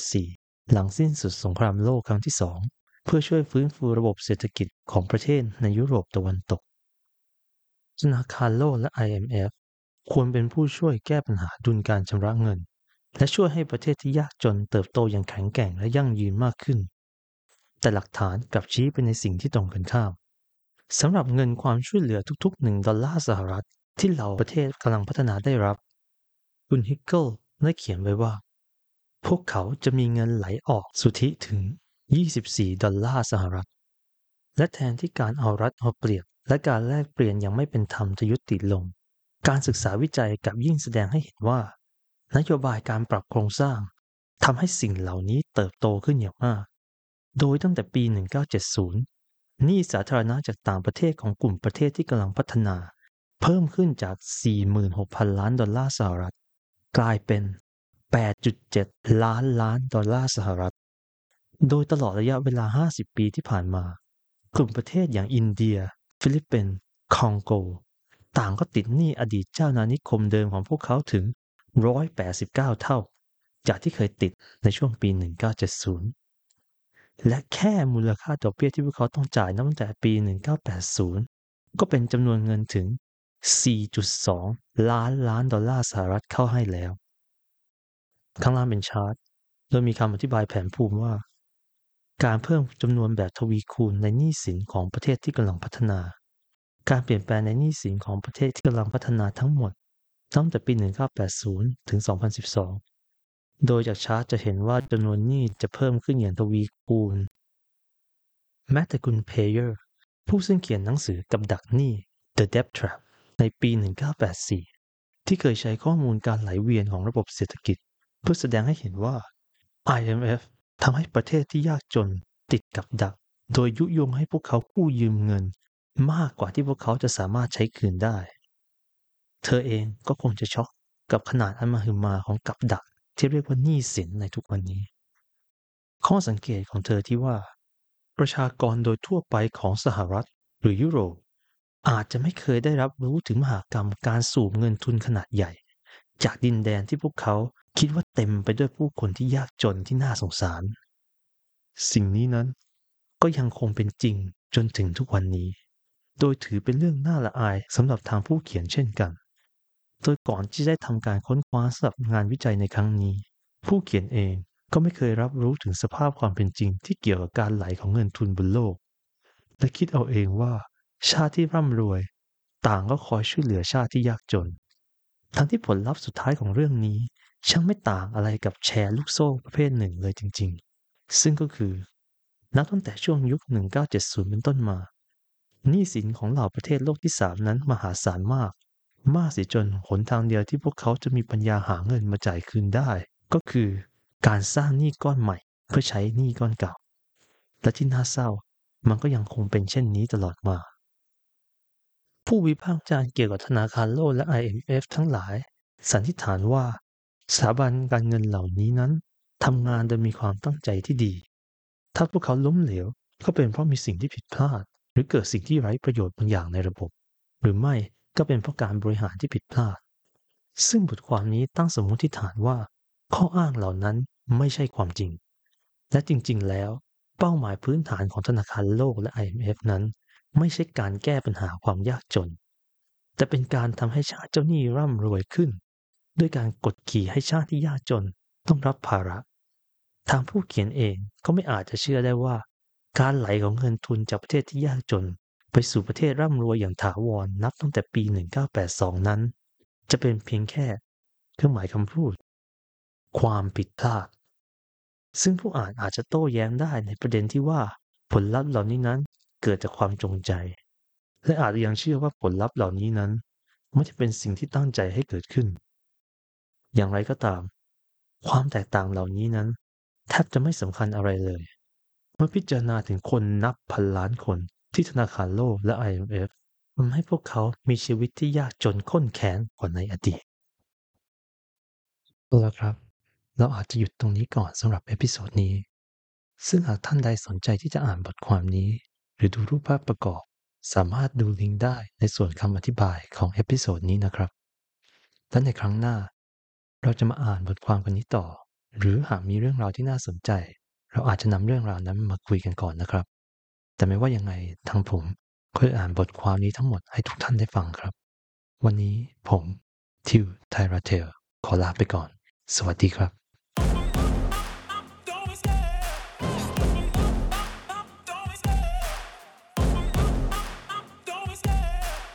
1974 หลังสิ้นสุดสงครามโลกครั้งที่สอง เพื่อช่วยฟื้นฟูระบบเศรษฐกิจของประเทศในยุโรปตะวันตก ธนาคารโลกและ IMF ควรเป็นผู้ช่วยแก้ปัญหาดุลการชำระเงิน และช่วยให้ประเทศที่ยากจนเติบโตอย่างแข็งแกร่งและยั่งยืนมากขึ้น แต่หลักฐานกลับชี้ไปในสิ่งที่ตรงกันข้ามสำหรับเงินความช่วยเหลือทุกๆ 1 ดอลลาร์สหรัฐ ที่เหล่าประเทศกำลังพัฒนาได้รับคุณฮิกเกิลได้เขียนไว้ว่า พวกเขาจะมีเงินไหลออกสุทธิถึง 24 ดอลลาร์สหรัฐ และแทนที่การเอารัดเอาเปรียบ และการแลกเปลี่ยนอย่างไม่เป็นธรรมจะยุติลง การศึกษาวิจัยกับยิ่งแสดงให้เห็นว่า นโยบายการปรับโครงสร้างทำให้สิ่งเหล่านี้เติบโตขึ้นอย่างมาก โดยตั้งแต่ปี 1970 หนี้สาธารณะจากต่างประเทศของกลุ่มประเทศที่กำลังพัฒนา เพิ่มขึ้นจาก 46,000 ล้านดอลลาร์สหรัฐ กลายเป็น 8.7 ล้านล้านดอลลาร์สหรัฐ โดยตลอดระยะเวลา 50 ปีที่ผ่านมา กลุ่มประเทศอย่างอินเดีย ฟิลิปปินส์คองโก ต่างก็ติดหนี้อดีตเจ้าอาณานิคมเดิมของพวกเขาถึง 189 เท่า จากที่เคยติดในช่วงปี 1970 และแค่มูลค่าดอกเบี้ยที่พวกเขาต้องจ่ายนับตั้งแต่ปี 1980 ก็เป็นจำนวนเงินถึง 4.2 ล้านล้านดอลลาร์สหรัฐเข้าให้แล้ว ข้างล่างเป็นชาร์ต โดยมีคำอธิบายแผนภูมิว่า การเพิ่มจำนวนแบบทวีคูณในหนี้สินของประเทศที่กำลังพัฒนา การเปลี่ยนแปลงในหนี้สินของประเทศที่กำลังพัฒนาทั้งหมดตั้งแต่ปี 1980 ถึง 2012 โดยจากชาร์ตจะเห็นว่าจำนวนหนี้จะเพิ่มขึ้นอย่างทวีคูณ แม้แต่คุณเพเยอร์ ผู้ซึ่งเขียนหนังสือกับดักหนี้ The Debt Trap ในปี 1984 ที่เคยใช้ข้อมูลการไหลเวียนของระบบเศรษฐกิจ เพื่อแสดงให้เห็นว่า IMF ทำให้ประเทศที่ยากจนติดกับดัก โดยยุยงให้พวกเขากู้ยืมเงิน มากกว่าที่พวกเขาจะสามารถใช้คืนได้ เธอเองก็คงจะช็อกกับขนาดอันมหึมาของกับดัก ที่เรียกว่าหนี้สินในทุกวันนี้ ข้อสังเกตของเธอที่ว่า ประชากรโดยทั่วไปของสหรัฐหรือยุโรป อาจจะไม่เคยได้รับรู้ถึงมหากรรมการสูบเงินทุนขนาดใหญ่ จากดินแดนที่พวกเขา คิดว่าเต็มไปด้วยผู้คนที่ยากจนที่น่าสงสาร สิ่งนี้นั้นก็ยังคงเป็นจริงจนถึงทุกวันนี้ โดยถือเป็นเรื่องน่าละอายสำหรับทางผู้เขียนเช่นกัน โดยก่อนที่ได้ทำการค้นคว้าสำหรับงานวิจัยในครั้งนี้ ผู้เขียนเองก็ไม่เคยรับรู้ถึงสภาพความเป็นจริงที่เกี่ยวกับการไหลของเงินทุนบนโลก และคิดเอาเองว่า ชาติที่ร่ำรวย ต่างก็คอยช่วยเหลือชาติที่ยากจน ทั้งที่ผลลัพธ์สุดท้ายของเรื่องนี้ ช่างไม่ต่างอะไรกับแชร์ลูกโซ่ประเภทหนึ่งเลยจริงๆ ซึ่งก็คือ นับตั้งแต่ช่วงยุค 1970 เป็นต้นมา หนี้สินของเหล่าประเทศโลกที่สามนั้นมหาศาลมาก มากเสียจนหนทางเดียวที่พวกเขาจะมีปัญญาหาเงินมาจ่ายคืนได้ ก็คือการสร้างหนี้ก้อนใหม่ เพื่อใช้หนี้ก้อนเก่า และที่น่าเศร้ามันก็ยังคงเป็นเช่นนี้ตลอดมา ผู้วิพากษ์วิจารณ์เกี่ยวกับธนาคารโลกและ IMF ทั้งหลาย สันนิษฐานว่า สถาบันการเงินเหล่านี้นั้นทำงานโดยมีความตั้งใจที่ดี ถ้าพวกเขาล้มเหลว ก็เป็นเพราะมีสิ่งที่ผิดพลาด หรือเกิดสิ่งที่ไร้ประโยชน์บางอย่างในระบบ หรือไม่ก็เป็นเพราะการบริหารที่ผิดพลาด ซึ่งบทความนี้ตั้งสมมติฐานว่า ข้ออ้างเหล่านั้นไม่ใช่ความจริง และจริงๆ แล้ว เป้าหมายพื้นฐานของธนาคารโลกและ IMF นั้น ไม่ใช่การแก้ปัญหาความยากจน แต่เป็นการทำให้ชาติเจ้าหนี้ร่ำรวยขึ้น ด้วยการกดขี่ให้ชาติที่ยากจนต้องรับภาระ ทางผู้เขียนเองก็ไม่อาจจะเชื่อได้ว่า การไหลของเงินทุนจากประเทศที่ยากจน ไปสู่ประเทศร่ำรวยอย่างถาวรนับตั้งแต่ปี 1982 นั้น จะเป็นเพียงแค่เครื่องหมายคำพูด ความผิดพลาด ซึ่งผู้อ่านอาจจะโต้แย้งได้ในประเด็นที่ว่าผลลัพธ์เหล่านี้นั้นเกิดจากความจงใจ และอาจยังเชื่อว่าผลลัพธ์เหล่านี้นั้นไม่ใช่เป็นสิ่งที่ตั้งใจให้เกิดขึ้น อย่างไรก็ตาม ความแตกต่างเหล่านี้นั้นแทบจะไม่สำคัญอะไรเลย เมื่อพิจารณาถึงคนนับพันล้านคนที่ธนาคารโลกและ IMF ทำให้พวกเขามีชีวิตที่ยากจนข้นแค้นกว่าในอดีตเอาละครับ เราอาจจะหยุดตรงนี้ก่อนสำหรับ episode นี้ ซึ่งหากท่านใดสนใจที่จะอ่านบทความนี้ หรือดูรูปภาพประกอบ สามารถดูลิงก์ได้ในส่วนคำอธิบายของ episode นี้นะครับ และในครั้งหน้า เราจะมาอ่านบทความกันนี้ต่อ หรือหากมีเรื่องราวที่น่าสนใจ เราอาจจะนำเรื่องราวนั้นมาคุยกันก่อนนะครับ แต่ไม่ว่ายังไงทางผมก็จะอ่านบทความนี้ทั้งหมดให้ทุกท่านได้ฟังครับ วันนี้ผมทิว Thai Ratel ขอลาไปก่อน สวัสดีครับ